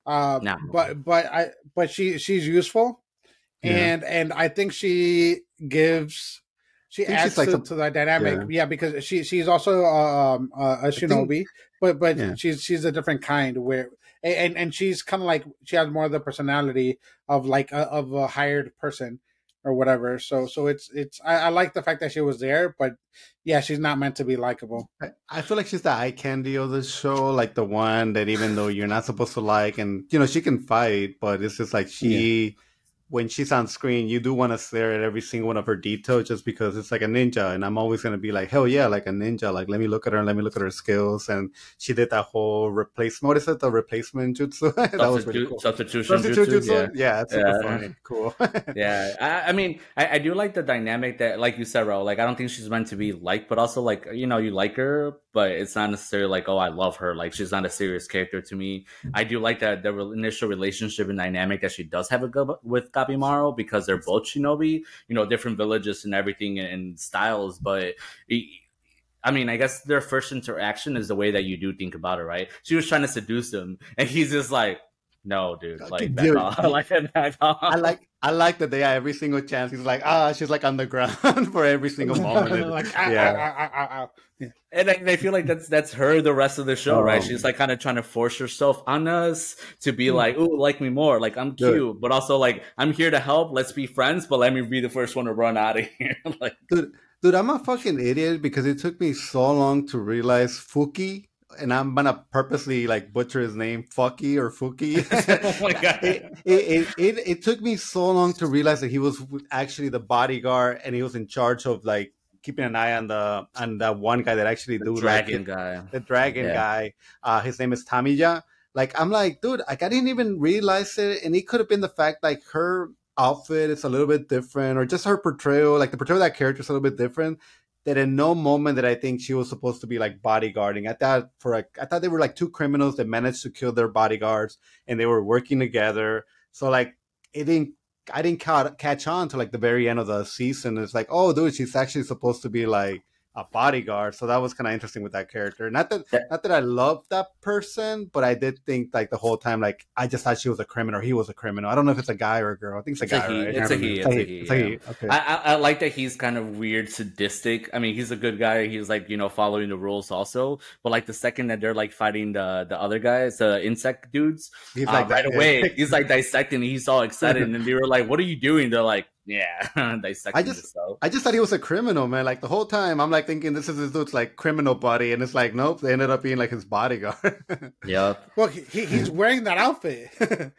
Uh, no. but but I but she she's useful, yeah. and and I think she gives. She adds like to, to that dynamic, yeah. yeah. because she she's also um, uh, a shinobi, think, but but yeah. she's she's a different kind where and and she's kind of like she has more of the personality of like a, of a hired person or whatever. So so it's it's I, I, like the fact that she was there, but yeah, she's not meant to be likable. I, feel like she's the eye candy of the show, like the one that even though you're not supposed to like, and you know she can fight, but it's just like she. Yeah when she's on screen, you do want to stare at every single one of her details just because it's like a ninja. And I'm always going to be like, hell yeah, like a ninja. Like, let me look at her and let me look at her skills. And she did that whole replacement. What is it? The replacement jutsu? that was pretty cool. Substitution, Substitution jutsu. jutsu. Yeah. yeah, yeah. funny. Cool. yeah. I, I mean, I, I, do like the dynamic that, like you said, Ro, like, I don't think she's meant to be liked, but also, like, you know, you like her, but it's not necessarily like, oh, I love her. Like, she's not a serious character to me. I do like that the initial relationship and dynamic that she does have a good with Gabimaru because they're both shinobi, you know, different villages and everything and styles. But I mean, I guess their first interaction is the way that you do think about it, right? She was trying to seduce him, and he's just like, "No, dude, like, dude, like, I like, I like that they have every single chance. He's like, ah, she's like on the ground for every single moment. like, ah, yeah. Ah, ah, ah, yeah. And I, I, feel like that's that's her the rest of the show, oh. right? She's like kind of trying to force herself on us to be hmm. like, "Ooh, like me more." Like I'm cute, Dude. but also like I'm here to help. Let's be friends, but let me be the first one to run out of here. like, Dude, Dude, I'm a fucking idiot because it took me so long to realize Fuki and I'm gonna purposely like butcher his name, Fucky or Fuki. oh my god! It, it, it, it, took me so long to realize that he was actually the bodyguard and he was in charge of like keeping an eye on the on that one guy that actually the do dragon like, guy, the dragon yeah. guy. Uh, his name is Tamiya. Like I'm like, dude, like I didn't even realize it, and it could have been the fact like her outfit is a little bit different, or just her portrayal, like the portrayal of that character is a little bit different that in no moment that I think she was supposed to be like bodyguarding. I thought for like I thought they were like two criminals that managed to kill their bodyguards and they were working together. So like it didn't I didn't ca- catch on to like the very end of the season. It's like, oh, dude, she's actually supposed to be like a bodyguard. So that was kind of interesting with that character. Not that yeah. not that I love that person, but I did think like the whole time, like I just thought she was a criminal. or He was a criminal. I don't know if it's a guy or a girl. I think it's a it's guy. A right? It's, a he. It's, a he. It's a he. Okay. I, I, like that he's kind of weird, sadistic. I mean, he's a good guy. He's like you know following the rules also. But like the second that they're like fighting the the other guys, the insect dudes, he's uh, like right away. he's like dissecting. He's all excited, and they were like, "What are you doing?" They're like, yeah, I just, I just thought he was a criminal, man. Like the whole time, I'm like thinking this is this dude's like criminal buddy, and it's like, nope, they ended up being like his bodyguard. yeah. Well, he, he's wearing that outfit.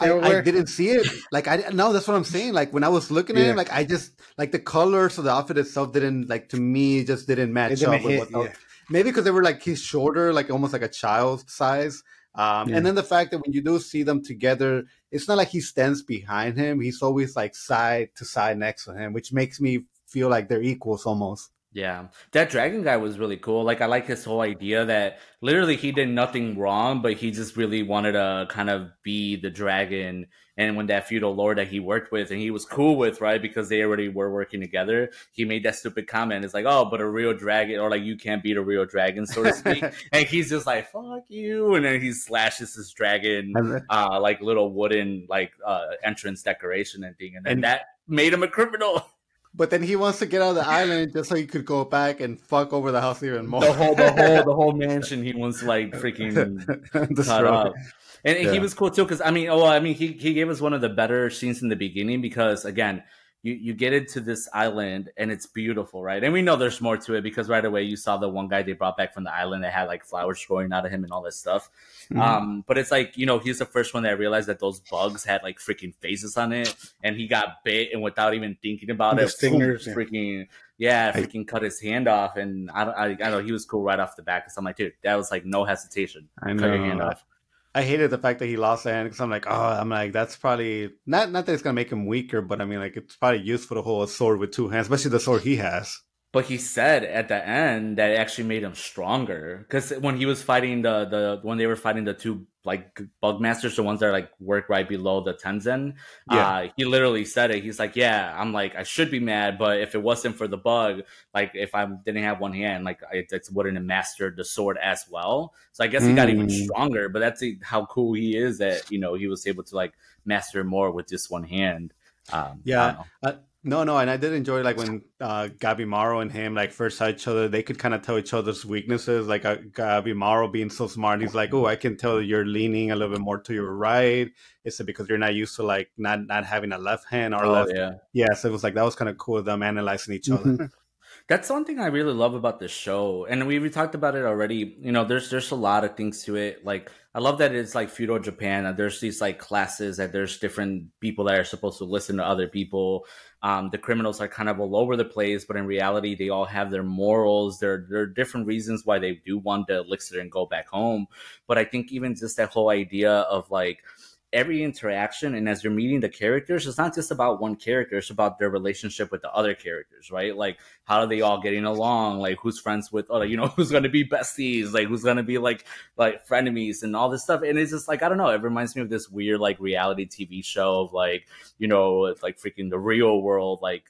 I, I, didn't see it. Like I no, that's what I'm saying. Like when I was looking at yeah. him, like I just like the colors of the outfit itself didn't like to me just didn't match didn't up. Hit, yeah. Maybe because they were like his shoulder, like almost like a child's size. Um, yeah. And then the fact that when you do see them together, it's not like he stands behind him. He's always like side to side next to him, which makes me feel like they're equals almost. Yeah, that dragon guy was really cool. Like, I like his whole idea that literally he did nothing wrong, but he just really wanted to kind of be the dragon. And when that feudal lord that he worked with and he was cool with, right, because they already were working together, he made that stupid comment. It's like, oh, but a real dragon, or like you can't beat a real dragon, so to speak. and he's just like, fuck you. And then he slashes his dragon, uh, like little wooden like uh, entrance decoration and thing, and then and- that made him a criminal. But then he wants to get out of the island just so he could go back and fuck over the house even more. The whole, the whole, the whole mansion. He wants like freaking cut up. And yeah. he was cool too because I mean, oh, I mean, he he gave us one of the better scenes in the beginning because again, you you get into this island and it's beautiful, right? And we know there's more to it because right away you saw the one guy they brought back from the island that had like flowers growing out of him and all this stuff. Mm-hmm. Um, but it's like you know he's the first one that realized that those bugs had like freaking faces on it, and he got bit and without even thinking about the it, stingers, freaking yeah, freaking cut his hand off. And I don't, I, I don't know he was cool right off the bat because I'm like, dude, that was like no hesitation. I know. Cut your hand off. I hated the fact that he lost the hand because I'm like, oh, I'm like, that's probably not not that it's gonna make him weaker, but I mean, like, it's probably useful to hold a sword with two hands, especially the sword he has. But he said at the end that it actually made him stronger because when he was fighting the the when they were fighting the two like bug masters, the ones that are like work right below the Tensen, yeah. Uh, he literally said it. He's like, "Yeah, I'm like I should be mad, but if it wasn't for the bug, like if I didn't have one hand, like I wouldn't have mastered the sword as well. So I guess he mm. got even mm. stronger. But that's how cool he is that you know he was able to like master more with just one hand. Um, yeah, no, no, and I did enjoy like when uh, Gabimaru and him like first saw each other. They could kind of tell each other's weaknesses. Like uh, Gabimaru being so smart, he's like, "Oh, I can tell you're leaning a little bit more to your right. Is it because you're not used to like not not having a left hand or oh, left?" Yeah, yeah. So it was like that was kind of cool them analyzing each other. Mm-hmm. That's one thing I really love about the show, and we we talked about it already. You know, there's there's a lot of things to it. Like I love that it's like feudal Japan. There's these like classes that there's different people that are supposed to listen to other people. Um, the criminals are kind of all over the place, but in reality, they all have their morals. There there are different reasons why they do want the elixir and go back home. But I think even just that whole idea of like every interaction and as you're meeting the characters it's not just about one character it's about their relationship with the other characters right? Like how are they all getting along? Like who's friends with oh you know who's gonna be besties? Like who's gonna be like like frenemies and all this stuff? And it's just like i don't know it reminds me of this weird like reality tv show of like you know like freaking the real world like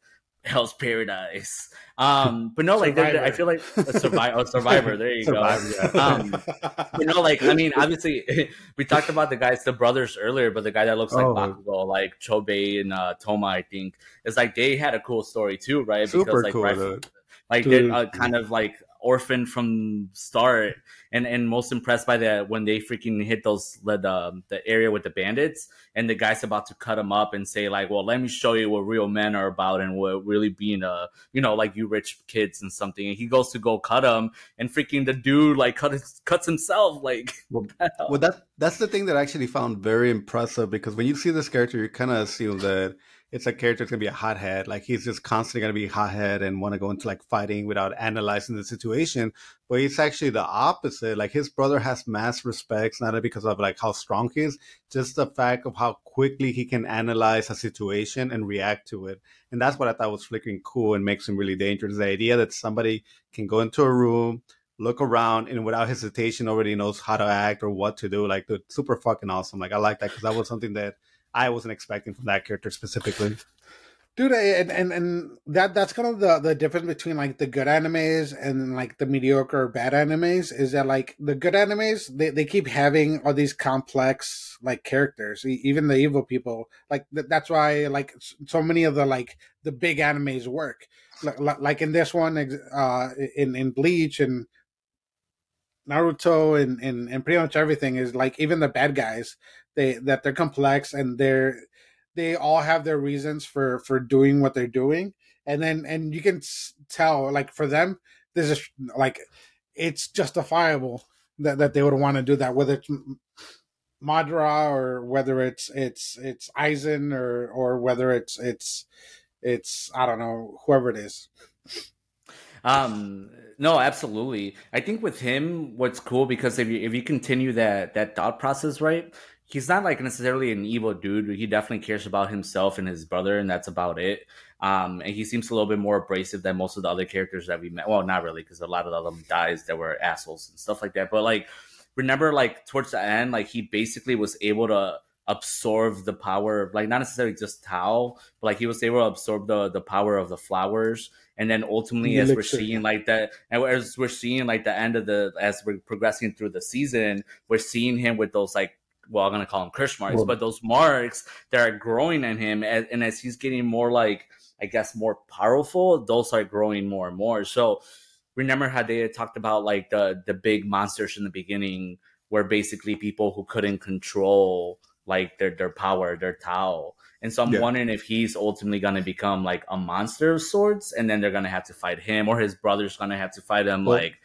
Hell's Paradise. Um, but no, like I feel like a survivor. survivor. There you survivor, go. Yeah. Um, but no, like I mean, obviously, we talked about the guys, the brothers earlier, but the guy that looks like oh. Bakugo, like Chobei and uh, Toma, I think, is like they had a cool story too, right? Super because like cool. Right, like they're uh, kind of like orphan from start and and most impressed by that when they freaking hit those the the area with the bandits and the guy's about to cut them up and say like well let me show you what real men are about and what really being a you know like you rich kids and something. And he goes to go cut him and freaking the dude like cut his, cuts himself like well, well that that's the thing that I actually found very impressive because when you see this character you kind of assume that it's a character that's gonna be a hothead. Like he's just constantly gonna be hothead and want to go into like fighting without analyzing the situation. But it's actually the opposite. Like his brother has mass respects, not because of like how strong he is, just the fact of how quickly he can analyze a situation and react to it. And that's what I thought was freaking cool and makes him really dangerous. The idea that somebody can go into a room, look around, and without hesitation already knows how to act or what to do. Like, dude, super fucking awesome. Like, I like that because that was something that I wasn't expecting from that character specifically. Dude, and, and and that that's kind of the the difference between like the good animes and like the mediocre bad animes is that like the good animes they, they keep having all these complex like characters even the evil people like th- that's why like so many of the like the big animes work like, like in this one uh in in bleach and Naruto and, and and pretty much everything is like even the bad guys they that they're complex and they're they all have their reasons for for doing what they're doing and then and you can tell like for them this is like it's justifiable that, that they would want to do that whether it's Madara or whether it's it's it's Aizen or or whether it's it's it's I don't know whoever it is. Um, no, absolutely. I think with him, what's cool because if you if you continue that that thought process, right, he's not like necessarily an evil dude. He definitely cares about himself and his brother, and that's about it. Um, and he seems a little bit more abrasive than most of the other characters that we met. Well, not really, because a lot of them dies that were assholes and stuff like that. But like, remember, like towards the end, like he basically was able to absorb the power of like not necessarily just Tao, but like he was able to absorb the the power of the flowers. And then ultimately, the as we're seeing like that, and as we're seeing like the end of the, as we're progressing through the season, we're seeing him with those like well, I'm gonna call them curse marks, well, but those marks that are growing in him, and, and as he's getting more like, I guess, more powerful, those are growing more and more. So remember how they talked about like the the big monsters in the beginning, were basically people who couldn't control like their their power, their Tao. And so I'm yeah. wondering if he's ultimately going to become like a monster of sorts, and then they're going to have to fight him, or his brother's going to have to fight him. Well, like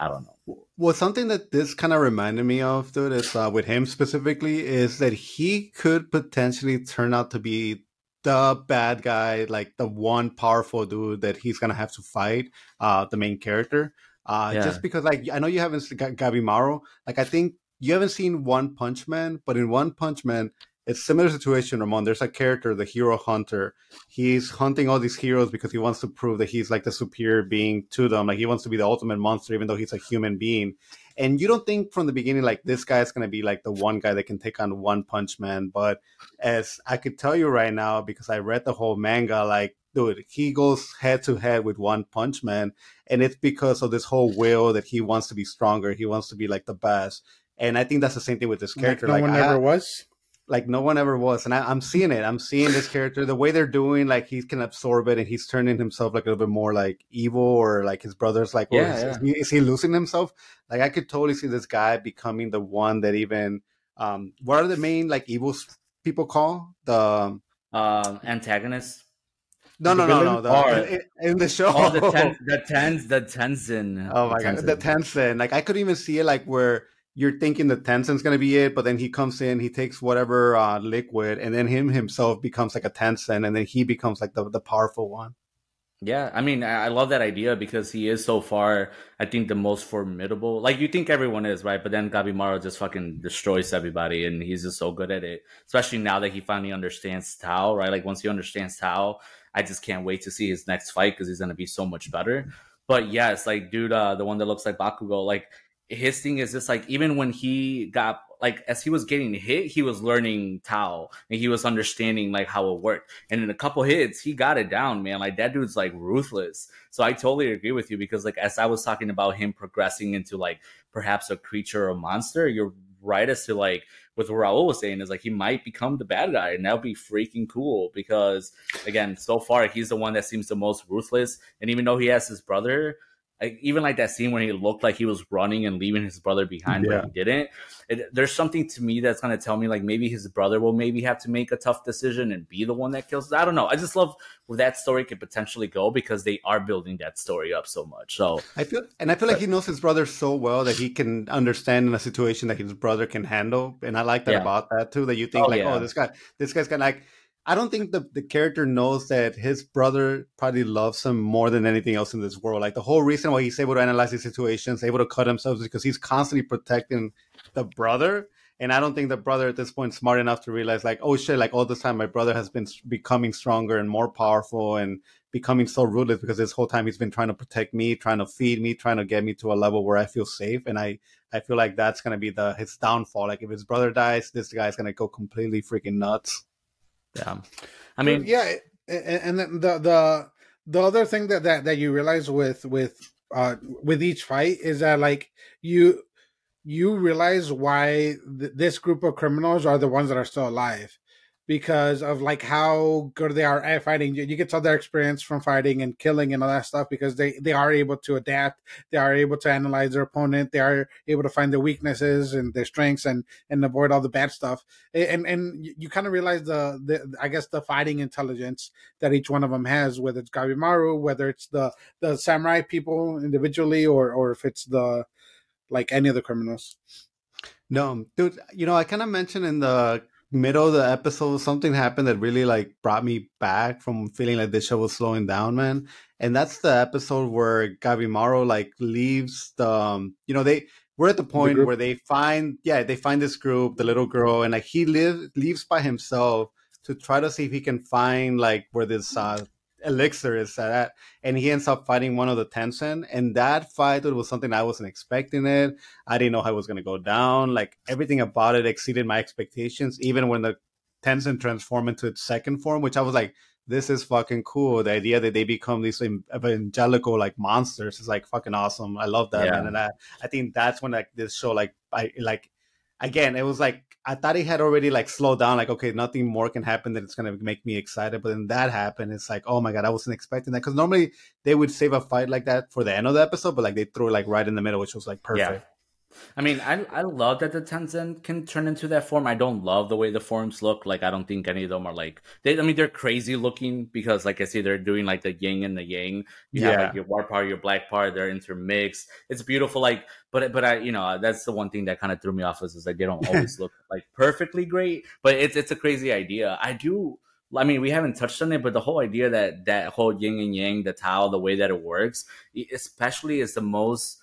I don't know. Well, something that this kind of reminded me of, dude, is uh, with him specifically, is that he could potentially turn out to be the bad guy, like the one powerful dude that he's gonna have to fight, uh, the main character. Uh, yeah. just because, like, I know you haven't seen Gabimaru. Like, I think you haven't seen One Punch Man, but in One Punch Man, it's similar situation, Ramon. There's a character, the hero hunter. He's hunting all these heroes because he wants to prove that he's like the superior being to them. Like he wants to be the ultimate monster, even though he's a human being. And you don't think from the beginning like this guy is gonna be like the one guy that can take on One Punch Man. But as I could tell you right now, because I read the whole manga, like dude, he goes head to head with One Punch Man, and it's because of this whole will that he wants to be stronger. He wants to be like the best. And I think that's the same thing with this character. Like no like, one I, ever was like no one ever was and I, am seeing it i'm seeing this character the way they're doing like he can absorb it and he's turning himself like a little bit more like evil or like his brother's like yeah, is, yeah. Is, he, is, he, losing himself like i could totally see this guy becoming the one that even um what are the main like evil people call the um antagonists no, no, no, no, in, in, the show. Oh, the ten, the tens, the Tensen. Oh my god, the Tensen. Like I could even see it, like where you're thinking the Tensen's going to be it, but then he comes in, he takes whatever uh, liquid, and then him himself becomes like a Tenzin, and then he becomes like the, the powerful one. Yeah, I mean, I love that idea because he is so far, I think, the most formidable. Like, you think everyone is, right? But then Gabimaru just fucking destroys everybody, and he's just so good at it. Especially now that he finally understands Tao, right? Like, once he understands Tao, I just can't wait to see his next fight because he's going to be so much better. But yes, like, dude, uh, the one that looks like Bakugo, like, his thing is just like even when he got like as he was getting hit, he was learning Tao and he was understanding like how it worked. And in a couple hits, he got it down, man. Like that dude's like ruthless. So I totally agree with you because like as I was talking about him progressing into like perhaps a creature or monster, you're right as to like with what Raul was saying is like he might become the bad guy and that would be freaking cool because again, so far he's the one that seems the most ruthless. And even though he has his brother, like, even like that scene when he looked like he was running and leaving his brother behind, yeah. but he didn't. It, there's something to me that's going to tell me like maybe his brother will maybe have to make a tough decision and be the one that kills. I don't know. I just love where that story could potentially go because they are building that story up so much. So I feel, and I feel like he knows his brother so well that he can understand in a situation that his brother can handle, and I like that yeah. about that too. That you think oh, like, oh, yeah. oh, this guy, this guy's gonna like I don't think the, the character knows that his brother probably loves him more than anything else in this world. Like the whole reason why he's able to analyze these situations, able to cut himself, is because he's constantly protecting the brother. And I don't think the brother at this point smart enough to realize, like, oh shit, like all this time my brother has been becoming stronger and more powerful and becoming so ruthless because this whole time he's been trying to protect me, trying to feed me, trying to get me to a level where I feel safe. And I, I feel like that's gonna be the his downfall. Like if his brother dies, this guy's gonna go completely freaking nuts. Yeah, I mean, yeah, and then the the the other thing that that that you realize with with uh with each fight is that like you you realize why th- this group of criminals are the ones that are still alive because of like how good they are at fighting. You, you get all their experience from fighting and killing and all that stuff because they they are able to adapt. They are able to analyze their opponent. They are able to find their weaknesses and their strengths and and avoid all the bad stuff. And and you, you kind of realize the the I guess the fighting intelligence that each one of them has, whether it's Gabimaru, whether it's the the samurai people individually, or or if it's the like any of the criminals. No, dude, you know, I kind of mentioned in the middle of the episode, something happened that really like brought me back from feeling like the show was slowing down, man. And that's the episode where Gabimaru like leaves the, um, you know, they we're at the point the where they find, yeah, they find this group, the little girl, and like he lives leaves by himself to try to see if he can find like where this uh, elixir is that and he ends up fighting one of the Tensen and that fight was something I wasn't expecting it. I didn't know how it was going to go down. Like everything about it exceeded my expectations even when the Tensen transformed into its second form which I was like this is fucking cool the idea that they become these evangelical like monsters is like fucking awesome. I love that yeah. man and I, I think that's when like this show like I like again it was like I thought he had already like slowed down, like okay, nothing more can happen that it's gonna make me excited. But then that happened. It's like, oh my god, I wasn't expecting that because normally they would save a fight like that for the end of the episode, but like they threw it like right in the middle, which was like perfect. Yeah. I mean, I I love that the Tensen can turn into that form. I don't love the way the forms look. Like, I don't think any of them are like they. I mean, they're crazy looking because, like I see, they're doing like the yin and the yang. You yeah. have like your white part, your black part. They're intermixed. It's beautiful. Like, but but I, you know, that's the one thing that kind of threw me off is, is like they don't always look like perfectly great. But it's it's a crazy idea. I do. I mean, we haven't touched on it, but the whole idea that that whole yin and yang, the Tao, the way that it works, especially is the most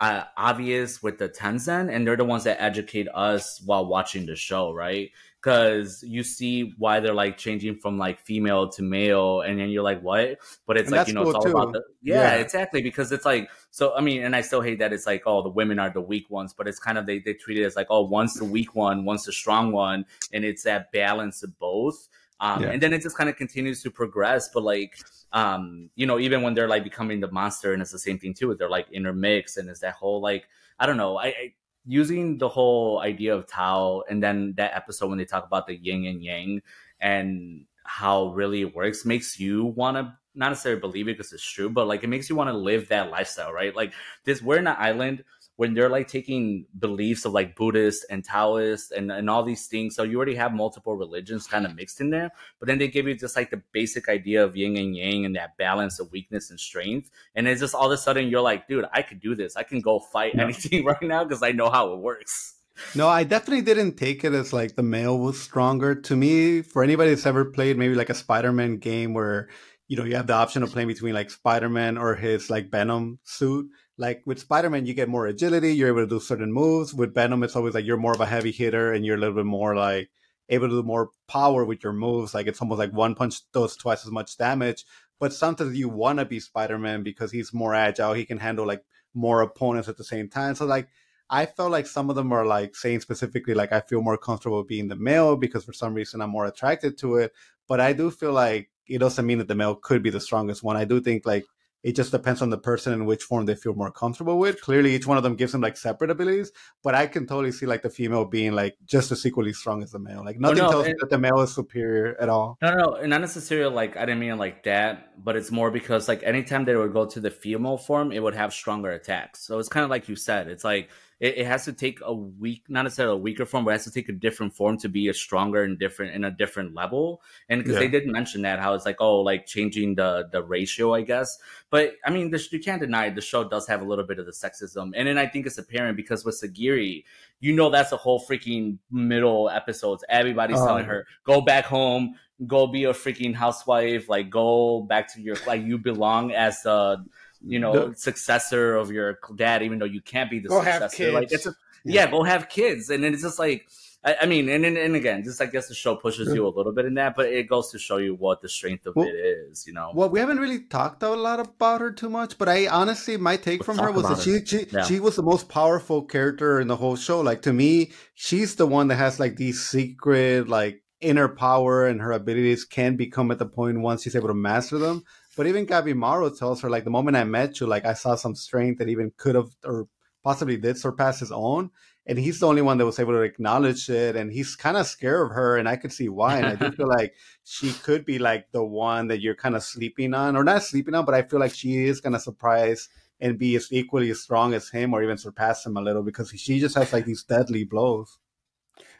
uh, obvious with the Tensen, and they're the ones that educate us while watching the show, right? Because you see why they're like changing from like female to male, and then you're like, what? But it's and like you know, cool it's all too. about the yeah, yeah, exactly. Because it's like so. I mean, and I still hate that it's like oh, the women are the weak ones, but it's kind of they they treat it as like oh, one's the weak one, one's the strong one, and it's that balance of both. Um, yeah. and then it just kind of continues to progress. But like, um, you know, even when they're like becoming the monster, and it's the same thing too. They're like intermixed, and it's that whole like I don't know. I, I using the whole idea of Tao, and then that episode when they talk about the yin and yang and how really it works makes you want to not necessarily believe it because it's true, but like it makes you want to live that lifestyle, right? Like this, we're in an island when they're like taking beliefs of like Buddhist and Taoist and, and all these things. So you already have multiple religions kind of mixed in there, but then they give you just like the basic idea of yin and yang and that balance of weakness and strength. And it's just all of a sudden you're like, dude, I could do this. I can go fight yeah. anything right now because I know how it works. No, I definitely didn't take it as like the male was stronger. To me, for anybody that's ever played maybe like a Spider-Man game where you know you have the option of playing between like Spider-Man or his like Venom suit like with Spider-Man, you get more agility. You're able to do certain moves. With Venom, it's always like you're more of a heavy hitter and you're a little bit more like able to do more power with your moves. Like it's almost like one punch does twice as much damage. But sometimes you want to be Spider-Man because he's more agile. He can handle like more opponents at the same time. So like I felt like some of them are like saying specifically like I feel more comfortable being the male because for some reason I'm more attracted to it. But I do feel like it doesn't mean that the male could be the strongest one. I do think like it just depends on the person and which form they feel more comfortable with. Clearly, each one of them gives them like separate abilities, but I can totally see like the female being like just as equally strong as the male. Like nothing oh, no, tells me that the male is superior at all. No, no, not necessarily. Like I didn't mean like that, but it's more because like anytime they would go to the female form, it would have stronger attacks. So it's kind of like you said. It's like it, it, has to take a weak, not necessarily a weaker form, but it has to take a different form to be a stronger and different in a different level. And because yeah. they did mention that how it's like oh like changing the the ratio, I guess. But I mean, the, you can't deny it, the show does have a little bit of the sexism, and then I think it's apparent because with Sagiri, you know that's a whole freaking middle episodes. Everybody's telling oh. her go back home, go be a freaking housewife, like go back to your like you belong as the you know the, successor of your dad, even though you can't be the go successor. Have kids. Like it's a, yeah. yeah, go have kids, and then it's just like I, I mean, and, and, and again, just I guess the show pushes you a little bit in that, but it goes to show you what the strength of well, it is. You know. Well, we haven't really talked a lot about her too much, but I honestly, my take Let's from her was that she she, yeah. she was the most powerful character in the whole show. Like to me, she's the one that has like these secret like inner power, and her abilities can become at the point once she's able to master them. But even Gabimaru tells her like the moment I met you, like I saw some strength that even could have or possibly did surpass his own. And he's the only one that was able to acknowledge it. And he's kind of scared of her and i could see why. And i do feel like she could be like the one that you're kind of sleeping on or not sleeping on but i feel like she is going to surprise and be as equally as strong as him or even surpass him a little because she just has like these deadly blows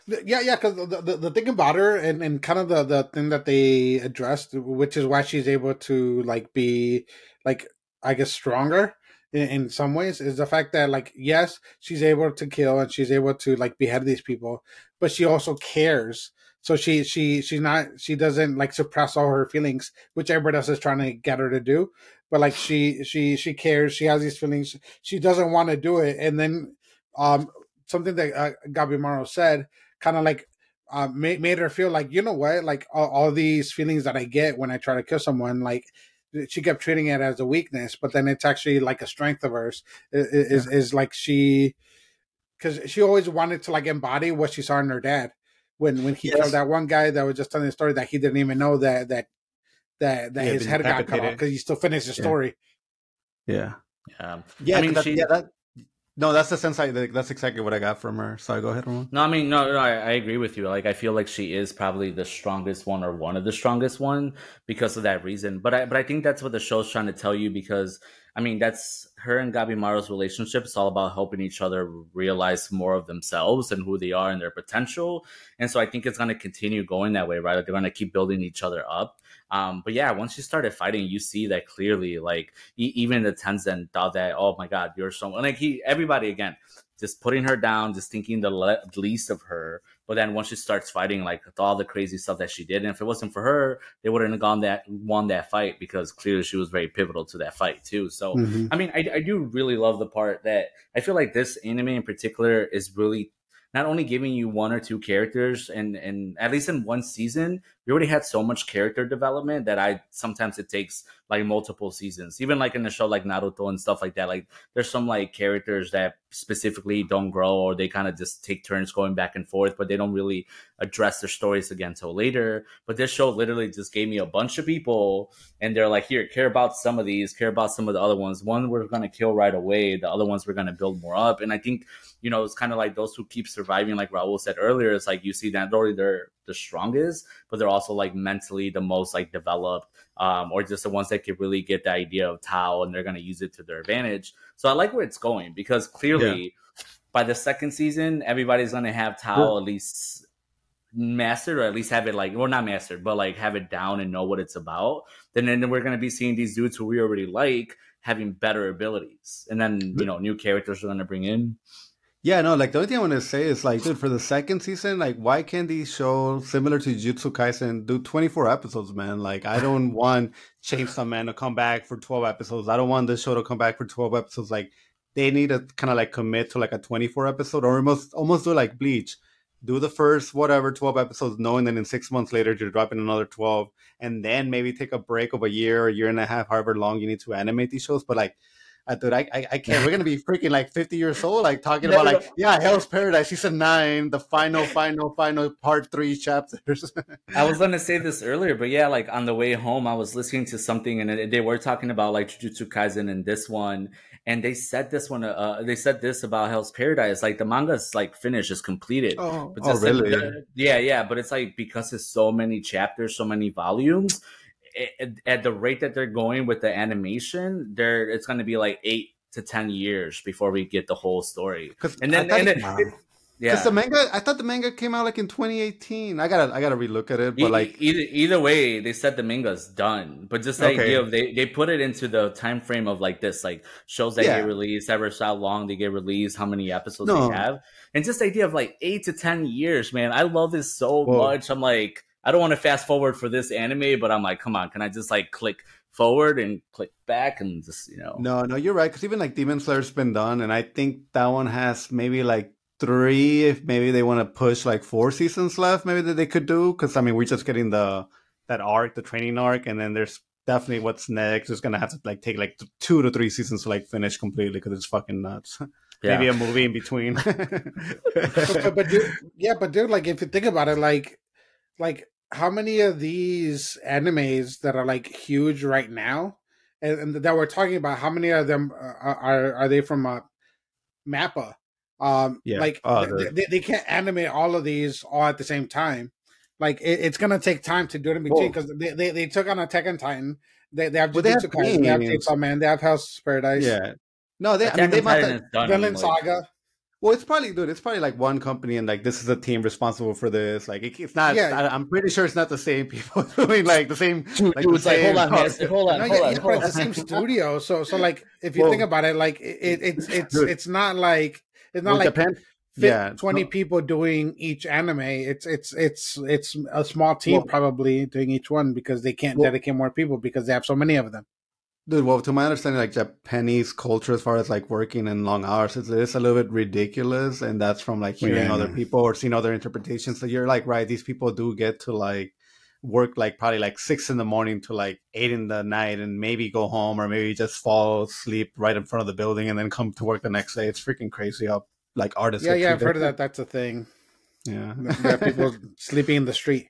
yeah yeah because the, the, the, thing about her and, and kind of the, the thing that they addressed which is why she's able to like be like i guess stronger in, in some ways is the fact that like yes she's able to kill and she's able to like behead these people but she also cares. So she she she's not she doesn't like suppress all her feelings which everybody else is trying to get her to do but like she she she cares she has these feelings she doesn't want to do it and then um something that uh, Gabimaru said kind of like uh, made, made her feel like you know what like all, all, these feelings that i get when i try to kill someone like she kept treating it as a weakness, but then it's actually like a strength of hers. Is yeah. is like she, because she always wanted to like embody what she saw in her dad when when he yes. killed that one guy that was just telling the story that he didn't even know that that that that yeah, his head got cut off because he still finished the story. Yeah, yeah, yeah. I mean, that, she, yeah, that, no, that's the sense I. That's exactly what I got from her. So I go ahead, Ramon. No, I mean, no, no, I, I, agree with you. Like, I feel like she is probably the strongest one or one of the strongest one because of that reason. But I, but I think that's what the show's trying to tell you because I mean, that's her and Gabimaru's relationship. It's all about helping each other realize more of themselves and who they are and their potential. And so I think it's going to continue going that way, right? Like they're going to keep building each other up. Um, but yeah, once you started fighting, you see that clearly. Like e- even the Tensen thought that, oh my god, you're so like he everybody again just putting her down, just thinking the le- least of her. But then once she starts fighting, like all the crazy stuff that she did, and if it wasn't for her, they wouldn't have gone that won that fight because clearly she was very pivotal to that fight too. So mm-hmm. I mean, I, I do really love the part that I feel like this anime in particular is really not only giving you one or two characters and and at least in one season we already had so much character development that i sometimes it takes like multiple seasons. Even like in a show like naruto and stuff like that like there's some like characters that specifically don't grow or they kind of just take turns going back and forth but they don't really address their stories again until later. But this show literally just gave me a bunch of people and they're like here care about some of these care about some of the other ones. One we're going to kill right away the other ones we're going to build more up. And i think you know, it's kind of like those who keep surviving, like Raul said earlier, it's like you see that not only they're the strongest, but they're also like mentally the most like developed, um, or just the ones that can really get the idea of Tao and they're gonna use it to their advantage. So I like where it's going because clearly yeah. by the second season, everybody's gonna have Tao yeah. at least mastered or at least have it like well not mastered but like have it down and know what it's about then then we're going to be seeing these dudes who we already like having better abilities and then you know new characters are going to bring in yeah, no, like the only thing I want to say is like, dude, for the second season, like, why can't these shows similar to Jujutsu Kaisen do 24 episodes, man? Like, I don't want Chainsaw Man to come back for 12 episodes. I don't want this show to come back for 12 episodes. Like, they need to kind of like commit to like a 24 episode or almost almost do like Bleach. Do the first whatever 12 episodes, knowing that in six months later you're dropping another 12, and then maybe take a break of a year, a year and a half, however long you need to animate these shows. But like, I dude, I, I, I can't. We're gonna be freaking like fifty years old, like talking about like, yeah, Hell's Paradise season nine, the final, final, final part three chapters. I was gonna say this earlier, but yeah, like on the way home, I was listening to something, and they were talking about like Jujutsu Kaisen and this one, and they said this one, uh, they said this about Hell's Paradise, like the manga's like finished, is completed. Oh, but oh really? Like, yeah, yeah, but it's like because it's so many chapters, so many volumes at the rate that they're going with the animation, there it's going to be like eight to ten years before we get the whole story. And then, and then it, yeah, because the manga, I thought the manga came out like in 2018. I gotta, I gotta relook at it. But like either either way, they said the manga's done. But just the okay. idea of they they put it into the time frame of like this, like shows that yeah. get released, ever how long they get released, how many episodes no. they have, and just the idea of like eight to ten years, man. I love this so Whoa. much. I'm like I don't want to fast forward for this anime, but I'm like, come on, can I just like click forward and click back and just you know? No, no, you're right. Because even like Demon Slayer's been done, and I think that one has maybe like three. If maybe they want to push like four seasons left, maybe that they could do. Because I mean, we're just getting the that arc, the training arc, and then there's definitely what's next is gonna have to like take like two to three seasons to like finish completely because it's fucking nuts. Yeah. Maybe a movie in between. but, but, dude, yeah, but dude, like if you think about it, like, like how many of these animes that are like huge right now, and, and that we're talking about, how many of them are are, are they from uh, Mappa? Um, yeah. like oh, they, they, can't animate all of these all at the same time. Like it, it's gonna take time to do it in between because they, they, they took on Attack on Titan. They they have Jujutsu well, Kaisen, they have Chainsaw Man, they have Hell's Paradise. Yeah, no, they, I mean, they must have Vinland Saga. Well, it's probably dude. It's probably like one company, and like this is a team responsible for this. Like it, it's not. Yeah. I, am pretty sure it's not the same people doing like the same. Dude, like, the same like hold on, man, hold on, no, hold yeah, on, yeah, hold on. the same studio. So, so like if you well, think about it, like it, it's it's dude, it's not like it's not like depend, yeah, 20 no. people doing each anime. It's it's it's it's a small team well, probably doing each one because they can't well, dedicate more people because they have so many of them. Dude, well, to my understanding, like Japanese culture, as far as like working in long hours, it's, it's a little bit ridiculous, and that's from like hearing yeah. other people or seeing other interpretations. So you're like, right, these people do get to like work like probably like six in the morning to like eight in the night, and maybe go home or maybe just fall asleep right in front of the building and then come to work the next day. It's freaking crazy how like artists. Yeah, yeah, I've heard of that. That's a thing. Yeah, people sleeping in the street.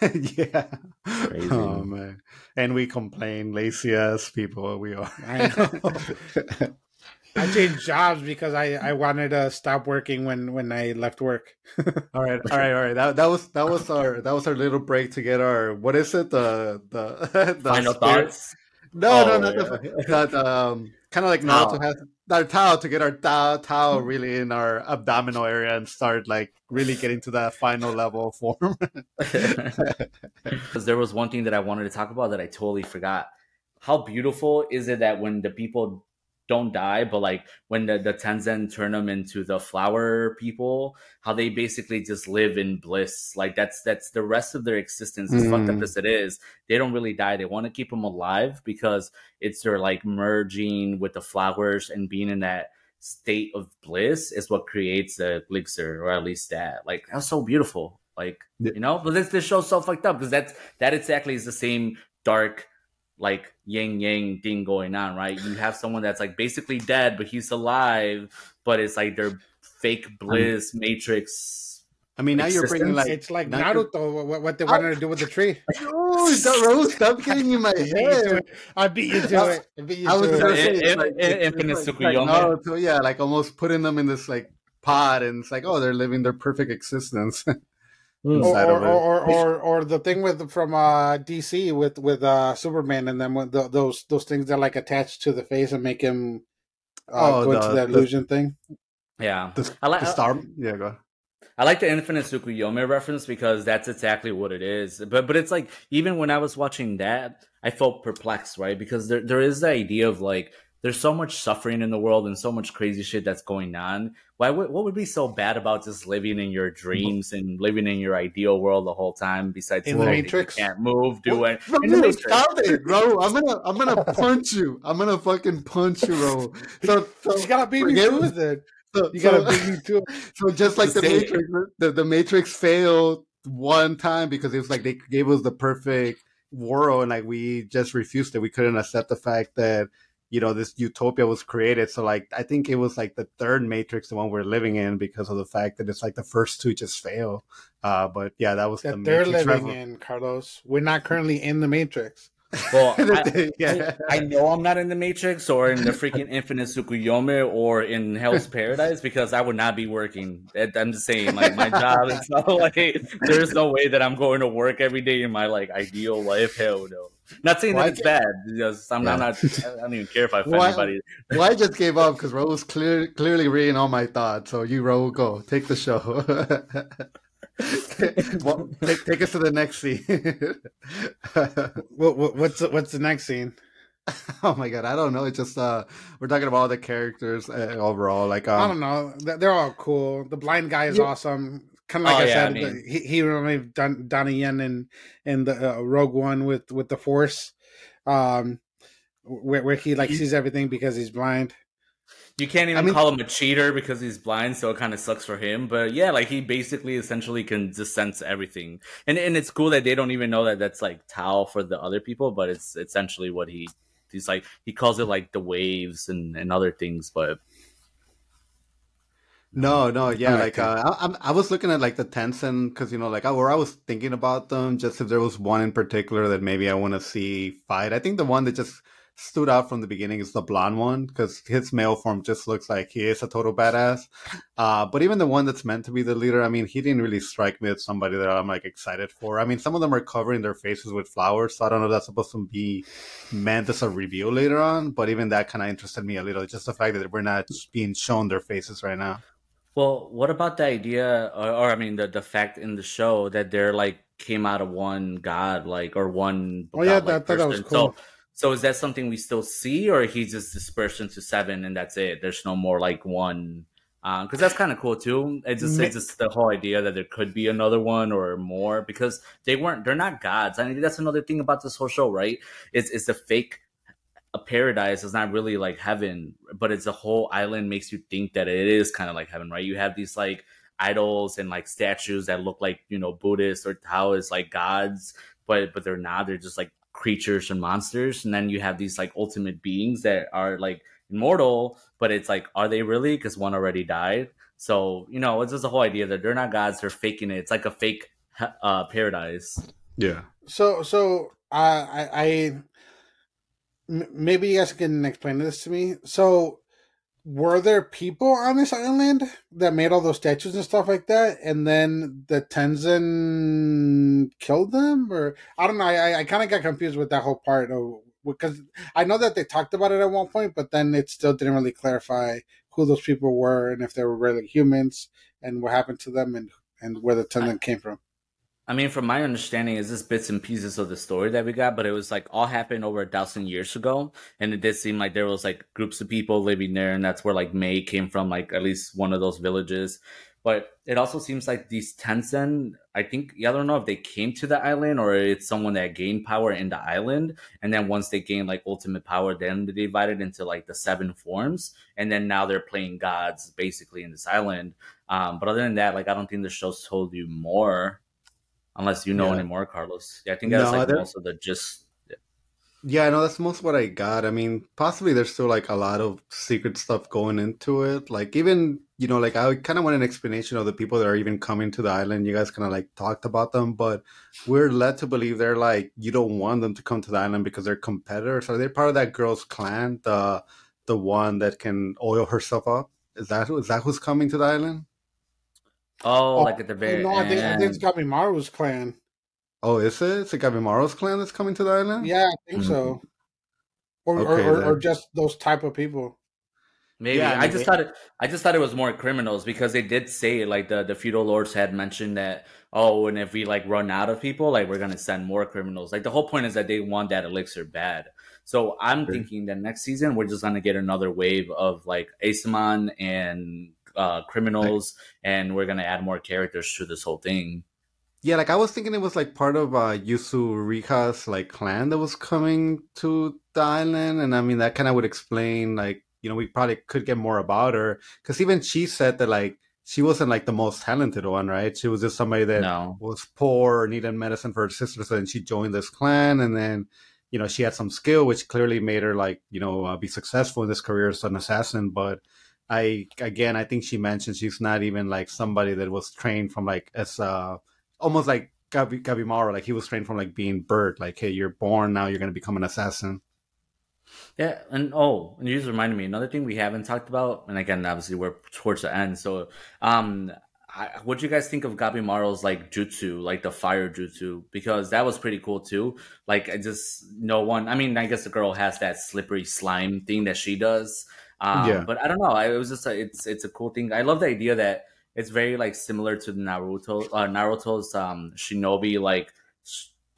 yeah. Crazy. Oh man. And we complain, lazy ass people we are. I know. I changed jobs because I, I wanted to stop working when, when I left work. all right, all right, all right. That that was that was our that was our little break to get our what is it the the, the final spirit? thoughts. No, oh, no, no, yeah. the, that um kind of like Naruto has our Tao to get our Tao Tao really in our abdominal area and start like really getting to that final level form. Because there was one thing that I wanted to talk about that I totally forgot. How beautiful is it that when the people don't die, but like when the, the Tensen turn them into the flower people, how they basically just live in bliss. Like that's that's the rest of their existence. As mm. fucked up mm. as it is, they don't really die. They want to keep them alive because it's their like merging with the flowers and being in that state of bliss is what creates the elixir, or at least that. Like that's so beautiful. Like you know, but this this show's so fucked up because that's that exactly is the same dark like yin yang thing going on, right? You have someone that's like basically dead, but he's alive, but it's like their fake bliss matrix. I mean, now existence. you're bringing like it's like Naruto. What, what they wanted to do with the tree? Oh, stop, Rose, stop getting in my head. I beat you to it. I beat you I was to it. it, like, infinite like, Naruto, yeah, like almost putting them in this like pod, and it's like, oh, they're living their perfect existence. Mm. Or, or, or, or, or, the thing with from uh, DC with with uh, Superman and then the, those those things that like attached to the face and make him uh, oh, go the, into that illusion thing. Yeah, the, I like the star. Yeah, go. I like the Infinite Tsukuyomi reference because that's exactly what it is. But but it's like even when I was watching that, I felt perplexed, right? Because there there is the idea of like there's so much suffering in the world and so much crazy shit that's going on. Why would what would be so bad about just living in your dreams and living in your ideal world the whole time? Besides, in the Matrix, you can't move, do it. in the Matrix. Stop it, bro! I'm gonna I'm gonna punch you. I'm gonna fucking punch you, bro. So, so you gotta beat me to it. Then so, you gotta beat me to it. So just like the Matrix, the, the Matrix failed one time because it was like they gave us the perfect world and like we just refused it. We couldn't accept the fact that you know this utopia was created so like i think it was like the third matrix the one we're living in because of the fact that it's like the first two just fail uh but yeah that was that the they're matrix living in carlos we're not currently in the matrix well, I, yeah. I, I, know I'm not in the Matrix or in the freaking Infinite Tsukuyomi or in Hell's Paradise because I would not be working. I'm just saying, like my job is not like there's no way that I'm going to work every day in my like ideal life. Hell no. Not saying that it's bad. Because I'm, yeah. not, not. I don't even care if I find well, anybody. well, I just gave up because Ro was clear, clearly reading all my thoughts. So you, Ro, go take the show. well, take, take us to the next scene. what, what, what's the, what's the next scene? Oh my god, I don't know. It's just uh, we're talking about all the characters uh, overall. Like um, I don't know, they're all cool. The blind guy is yeah. awesome. Kind of like oh, I yeah, said, I mean, he, he reminded Don, Donnie Yen in in the uh, Rogue One with with the Force, um, where where he like sees everything because he's blind. You can't even I mean, call him a cheater because he's blind, so it kind of sucks for him. But yeah, like he basically essentially can just sense everything, and and it's cool that they don't even know that that's like Tao for the other people, but it's essentially what he he's like. He calls it like the waves and and other things, but no, no, yeah, like uh, I, I was looking at like the Tensen because you know, like I, where I was thinking about them, just if there was one in particular that maybe I want to see fight. I think the one that just stood out from the beginning is the blonde one because his male form just looks like he is a total badass. Uh, but even the one that's meant to be the leader, I mean, he didn't really strike me as somebody that I'm like excited for. I mean, some of them are covering their faces with flowers, so I don't know if that's supposed to be meant as a reveal later on. But even that kind of interested me a little, just the fact that we're not being shown their faces right now. Well, what about the idea, or, or I mean, the the fact in the show that they're like came out of one god, like or one. Oh yeah, that, thought that was cool. So, so is that something we still see, or he's just dispersed into seven and that's it? There's no more like one, because um, that's kind of cool too. It's just it's just the whole idea that there could be another one or more because they weren't. They're not gods. I mean, that's another thing about this whole show, right? It's it's the fake a paradise is not really like heaven, but it's a whole island makes you think that it is kind of like heaven, right? You have these like idols and like statues that look like you know Buddhist or Taoist like gods, but but they're not. They're just like creatures and monsters. And then you have these like ultimate beings that are like immortal, but it's like, are they really? Because one already died. So you know, it's just the whole idea that they're not gods; they're faking it. It's like a fake uh, paradise. Yeah. So so uh, I I maybe you guys can explain this to me. So, were there people on this island that made all those statues and stuff like that, and then the Tensen killed them, or I don't know. I I kind of got confused with that whole part of because I know that they talked about it at one point, but then it still didn't really clarify who those people were and if they were really humans and what happened to them and and where the Tensen came from. I mean, from my understanding, is this bits and pieces of the story that we got, but it was like all happened over a thousand years ago, and it did seem like there was like groups of people living there, and that's where like Mei came from, like at least one of those villages. But it also seems like these Tensen, I think I don't know if they came to the island or it's someone that gained power in the island, and then once they gained like ultimate power, then they divided into like the seven forms, and then now they're playing gods basically in this island. Um, but other than that, like I don't think the show's told you more unless you know yeah. anymore, Carlos. Yeah, I think that's no, like most of the just. Yeah. yeah, I know that's most what I got. I mean, possibly there's still like a lot of secret stuff going into it. Like even you know, like I kind of want an explanation of the people that are even coming to the island. You guys kind of like talked about them, but we're led to believe they're like you don't want them to come to the island because they're competitors. Are they part of that girl's clan? The the one that can oil herself up. Is that is that who's coming to the island? Oh, oh, like at the very no, I think, I think it's Gabimaru's clan. Oh, is it? It's a Gabimaru's clan that's coming to the island? Yeah, I think mm-hmm. so. Or, okay, or, or, or, just those type of people. Maybe yeah, I, just thought it. I just thought it was more criminals because they did say like the the feudal lords had mentioned that oh, and if we like run out of people, like we're gonna send more criminals. Like the whole point is that they want that elixir bad. So I'm sure. thinking that next season we're just gonna get another wave of like Asaemon and uh, criminals, and we're gonna add more characters to this whole thing. Yeah, like I was thinking it was like part of uh, Yuzuriha's like clan that was coming to the island, and I mean that kind of would explain like you know we probably could get more about her because even she said that like she wasn't like the most talented one, right? She was just somebody that no. was poor, needed medicine for her sister, so then she joined this clan, and then you know she had some skill which clearly made her like you know uh, be successful in this career as an assassin, but I again, I think she mentioned she's not even like somebody that was trained from like as uh almost like Gabi Gabimaru, like he was trained from like being bird, like hey, you're born now, you're gonna become an assassin. Yeah, and oh, and you just reminded me another thing we haven't talked about, and again, obviously we're towards the end. So, um, what do you guys think of Gabimaru's like jutsu, like the fire jutsu? Because that was pretty cool too. Like, I just no one. I mean, I guess the girl has that slippery slime thing that she does. Um, yeah. But I don't know. It was just a, it's it's a cool thing. I love the idea that it's very like similar to Naruto. Uh, Naruto's um, Shinobi like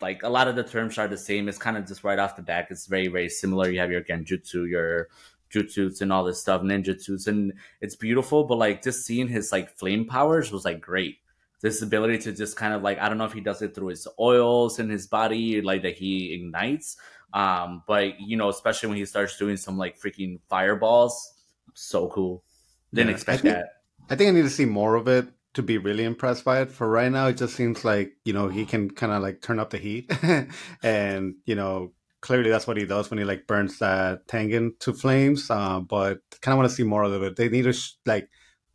like a lot of the terms are the same. It's kind of just right off the back. It's very very similar. You have your genjutsu, your jutsus, and all this stuff, ninjutsus, and it's beautiful. But like just seeing his like flame powers was like great. this ability to just kind of like I don't know if he does it through his oils in his body, like that he ignites. Um, but you know, especially when he starts doing some like freaking fireballs, so cool. Didn't yeah, expect I think, that. I think I need to see more of it to be really impressed by it. For right now, it just seems like you know he can kind of like turn up the heat, and you know clearly that's what he does when he like burns that Tensen to flames. Uh, but kind of want to see more of it. They need to sh- like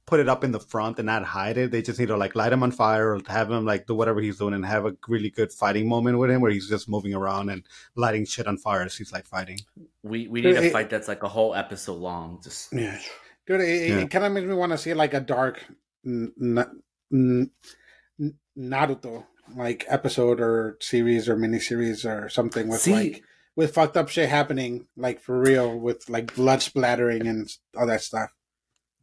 put it up in the front and not hide it. They just need to like light him on fire or have him like do whatever he's doing and have a really good fighting moment with him where he's just moving around and lighting shit on fire as he's like fighting. We we need a fight that's like a whole episode long. Just yeah, dude. It, yeah. it kind of makes me want to see like a dark n- n- Naruto like episode or series or miniseries or something with see, like with fucked up shit happening like for real with like blood splattering and all that stuff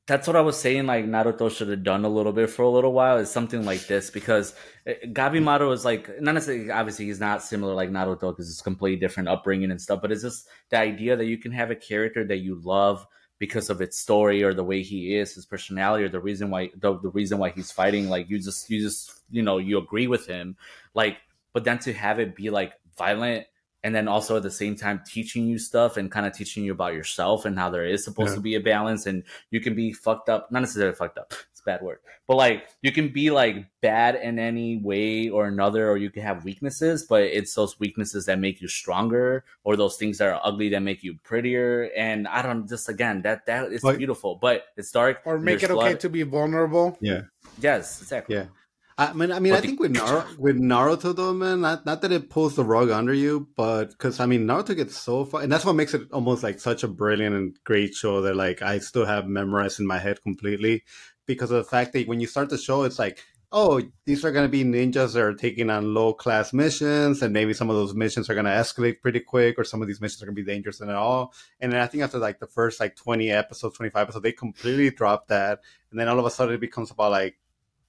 that's what I was saying. Like Naruto should have done a little bit for a little while is something like this because eh, Gabimaru is like not necessarily obviously he's not similar like Naruto because it's completely different upbringing and stuff. But it's just the idea that you can have a character that you love because of its story or the way he is, his personality, or the reason why the, the reason why he's fighting. Like you just you just you know you agree with him. Like but then to have it be like violent and then also at the same time teaching you stuff and kind of teaching you about yourself and how there is supposed yeah. to be a balance and you can be fucked up not necessarily fucked up it's a bad word but like you can be like bad in any way or another or you can have weaknesses but it's those weaknesses that make you stronger or those things that are ugly that make you prettier and i don't just again that that is like, beautiful but it's dark or make it okay to be vulnerable. Yeah. Yes exactly. Yeah I mean, I mean, I think with Naruto, with Naruto though, man, not not that it pulls the rug under you, but because I mean, Naruto gets so far, and that's what makes it almost like such a brilliant and great show that like I still have memorized in my head completely, because of the fact that when you start the show, it's like, oh, these are going to be ninjas that are taking on low class missions, and maybe some of those missions are going to escalate pretty quick, or some of these missions are going to be dangerous and all. And then I think after like the first like twenty episodes, twenty five episodes, they completely drop that, and then all of a sudden it becomes about like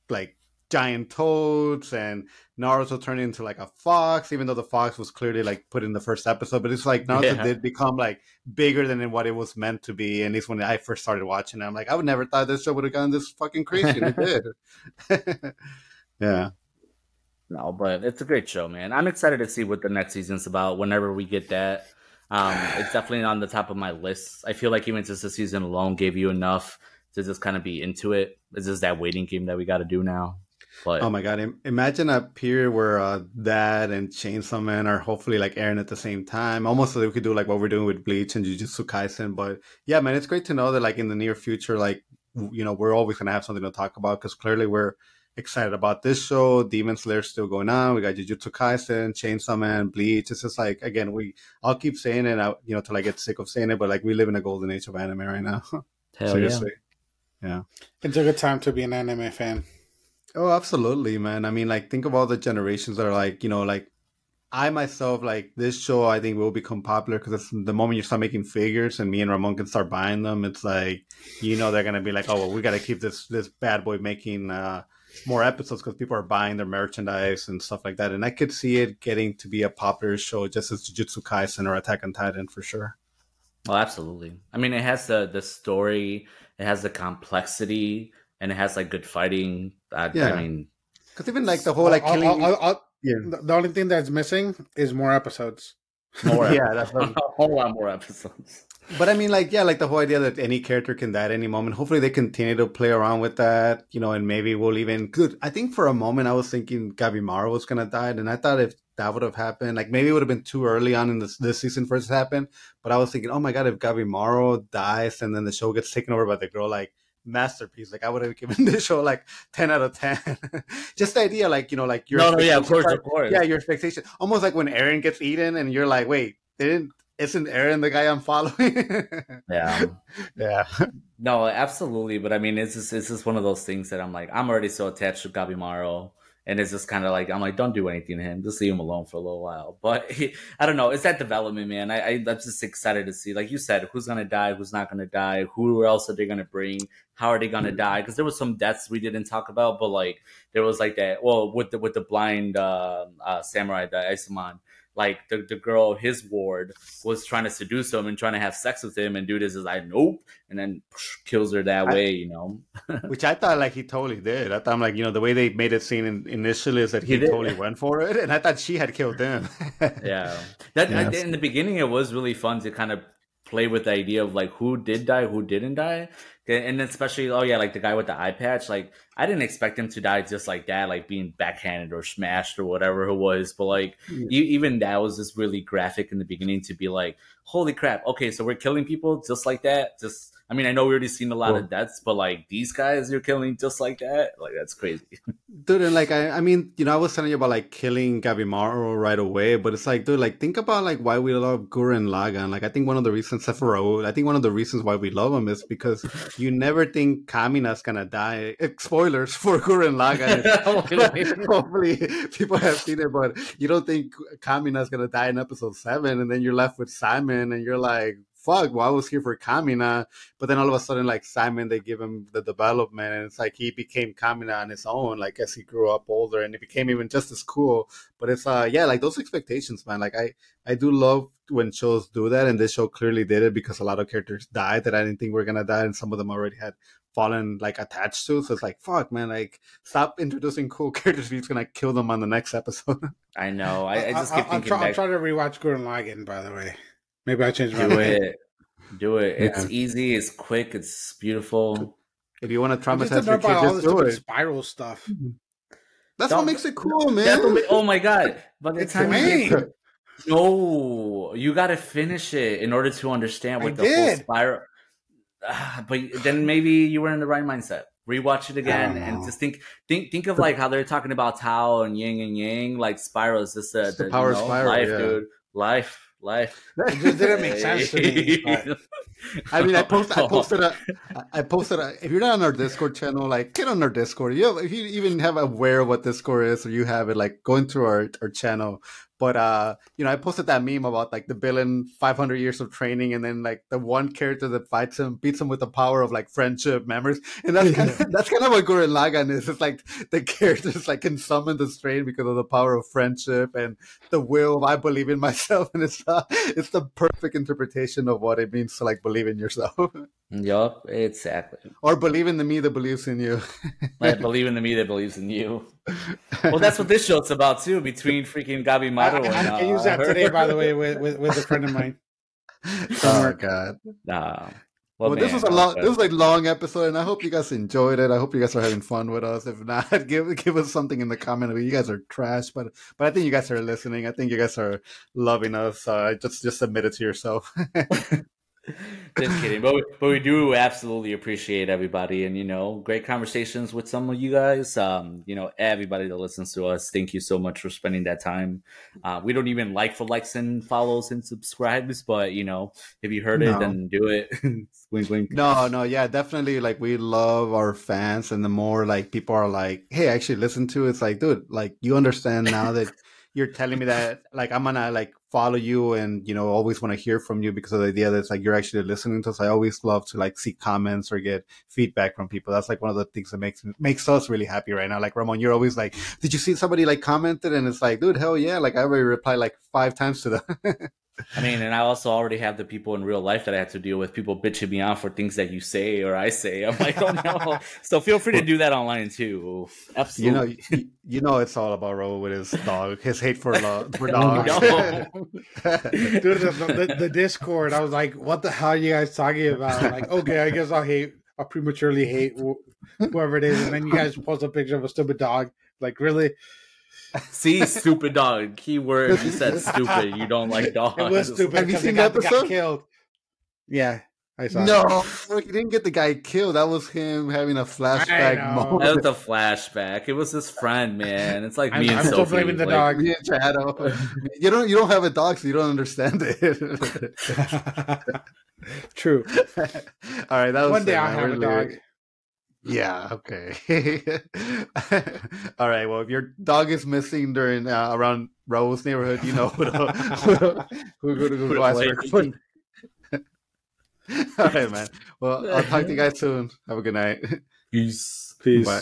like giant toads and Naruto turned into like a fox, even though the fox was clearly like put in the first episode. But it's like Naruto yeah. did become like bigger than what it was meant to be. And it's when I first started watching it, I'm like, I would never thought this show would have gone this fucking crazy. and it did. yeah. No, but it's a great show, man. I'm excited to see what the next season's about whenever we get that. Um, it's definitely on the top of my list. I feel like even just the season alone gave you enough to just kind of be into it. It's just that waiting game that we got to do now. But oh my god, imagine a period where uh, that and Chainsaw Man are hopefully like airing at the same time, almost so we could do like what we're doing with Bleach and Jujutsu Kaisen. But yeah, man, it's great to know that like in the near future, like you know, we're always gonna have something to talk about because clearly we're excited about this show. Demon Slayer still going on. We got Jujutsu Kaisen, Chainsaw Man, Bleach. It's just like again, we I'll keep saying it, out, you know, till I get sick of saying it. But like we live in a golden age of anime right now. Hell Seriously. Yeah. yeah. It's a good time to be an anime fan. Oh, absolutely, man. I mean, like, think of all the generations that are like, you know, like I myself, like this show, I think will become popular because the moment you start making figures and me and Ramon can start buying them, it's like, you know, they're gonna be like, oh, well, we got to keep this this bad boy making uh, more episodes because people are buying their merchandise and stuff like that. And I could see it getting to be a popular show, just as Jujutsu Kaisen or Attack on Titan for sure. Well, absolutely. I mean, it has the the story, it has the complexity and it has like good fighting. I, yeah. I mean, because even like the whole like killing. I'll, I'll, I'll, yeah. The only thing that's missing is more episodes. More, yeah, that's a whole lot more episodes. But I mean, like, yeah, like the whole idea that any character can die at any moment. Hopefully, they continue to play around with that, you know, and maybe we'll even. Good. I think for a moment I was thinking Gabimaru was gonna die, and I thought if that would have happened, like maybe it would have been too early on in this this season for it to happen. But I was thinking, oh my god, if Gabimaru dies and then the show gets taken over by the girl, like masterpiece. Like I would have given this show like ten out of ten. Just the idea, like you know, like your no, no, yeah, of course, of course, yeah, your expectation, almost like when Eren gets eaten, and you're like, wait, didn't isn't Eren the guy I'm following? yeah, yeah. No, absolutely. But I mean, it's just it's just one of those things that I'm like, I'm already so attached to Gabimaru and it's just kind of like I'm like, don't do anything to him, just leave him alone for a little while. But he, I don't know, it's that development, man. I, I am just excited to see, like you said, who's gonna die, who's not gonna die, who else are they gonna bring, how are they gonna mm-hmm. die? Because there was some deaths we didn't talk about, but like there was like that. Well, with the with the blind uh, uh, samurai, the Asaemon, like the, the girl his ward was trying to seduce him and trying to have sex with him and dude is like nope and then kills her that I, way you know? Which i thought like he totally did. I thought I'm like you know the way they made it seem in, initially is that he, he totally went for it and i thought she had killed him. Yeah. That yes. I, in the beginning it was really fun to kind of play with the idea of like who did die who didn't die and especially oh yeah like the guy with the eye patch like i didn't expect him to die just like that like being backhanded or smashed or whatever it was but like yeah. you, even that was just really graphic in the beginning to be like holy crap okay so we're killing people just like that just I mean, I know we already seen a lot of deaths, but like these guys you're killing just like that, like that's crazy. dude, and like I, I mean, you know, I was telling you about like killing Gabimaru right away, but it's like, dude, like think about like why we love Gurren Lagann. Like I think one of the reasons, Raul, I think one of the reasons why we love him is because you never think Kamina's gonna die. Eh, spoilers for Gurren Lagann. Hopefully, people have seen it, but you don't think Kamina's gonna die in episode seven, and then you're left with Simon, and you're like, fuck, well, I was here for Kamina. But then all of a sudden, like Simon, they give him the development, and it's like he became Kamina on his own, like as he grew up older, and it became even just as cool. But it's uh, yeah, like those expectations, man. Like I, I do love when shows do that, and this show clearly did it because a lot of characters died that I didn't think were gonna die, and some of them already had fallen like attached to. So it's like, fuck, man, like stop introducing cool characters. He's gonna kill them on the next episode. I know. I, I just keep I, thinking. I'm, try, I'm trying to rewatch Gurren Lagann, by the way. Maybe I change my Do it. Do it. It's easy. It's quick. It's beautiful. If you want to traumatize your kid, just do it. Spiral stuff. Mm-hmm. That's Don't, what makes it cool, man. Make, oh my god! By the it's time you get, no, you got to finish it in order to understand what I the did. whole spiral. Uh, but then maybe you were in the right mindset. Rewatch it again and just think, think, think of like how they're talking about Tao and Yin and Yang, like spiral is just a, the, the power you know, spiral, life, yeah. dude, life life. It just didn't make sense to me. I mean, I posted, I posted a, I posted a. If you're not on our Discord channel, like get on our Discord. You, if you even have aware of what Discord is, or you have it, like going through our our channel. But uh, you know, I posted that meme about like the villain 500 years of training, and then like the one character that fights him beats him with the power of like friendship memories, and that's kind of, that's kind of what Gurren Lagann is. It's like the characters like can summon the strain because of the power of friendship and the will of I believe in myself, and it's uh, it's the perfect interpretation of what it means to like believe in yourself. Yup, exactly. Or believe in the me that believes in you. like believe in the me that believes in you. Well, that's what this show's about too. Between freaking Gabimaru and I, I, I uh, used that today, by the way, with, with, with a friend of mine. oh God. Nah. Well, well this was a long, this was like long episode, and I hope you guys enjoyed it. I hope you guys are having fun with us. If not, give give us something in the comment. I mean, you guys are trash, but but I think you guys are listening. I think you guys are loving us. Uh, just just submit it to yourself. Just kidding, but we, but we do absolutely appreciate everybody, and you know, great conversations with some of you guys. Um, you know, everybody that listens to us, thank you so much for spending that time. Uh, we don't even like for likes and follows and subscribes, but you know, if you heard no. it, then do it. wink, wink. No, no, yeah, definitely. Like we love our fans, and the more like people are like, "Hey, actually listen to it," it's like, dude, like you understand now that you're telling me that like I'm gonna like follow you and you know always want to hear from you because of the idea that it's like you're actually listening to us. I always love to like see comments or get feedback from people. That's like one of the things that makes makes us really happy right now. Like Ramon, you're always like, did you see somebody like commented? And it's like, dude, hell yeah! Like I already replied like five times to them. I mean, and I also already have the people in real life that I have to deal with. People bitching me out for things that you say or I say. I'm like, oh no. so feel free to do that online too. Absolutely. You know, you, you know, it's all about Ro with his dog, his hate for love for dogs. Dude, the, the, the, Discord, I was like, what the hell are you guys talking about? I'm like, okay, I guess I'll hate, I'll prematurely hate whoever it is, and then you guys post a picture of a stupid dog. Like, really? See, stupid dog. Keyword. You said stupid. You don't like dogs. It was stupid. Have you seen the episode? Got killed. Yeah, I saw. No, it. he didn't get the guy killed. That was him having a flashback moment. That was a flashback. It was his friend, man. It's like I'm, me and I'm Sophie. still blaming the like, dog. Me and Shadow. Oh. you don't. You don't have a dog, so you don't understand it. True. All right. That was one day I'll have a dog. Yeah. Okay. All right. Well, if your dog is missing during uh, around Raul's neighborhood, you know who to, who, who, who, who ask for. All right, man. Well, I'll talk to you guys soon. Have a good night. Peace. Peace. Bye.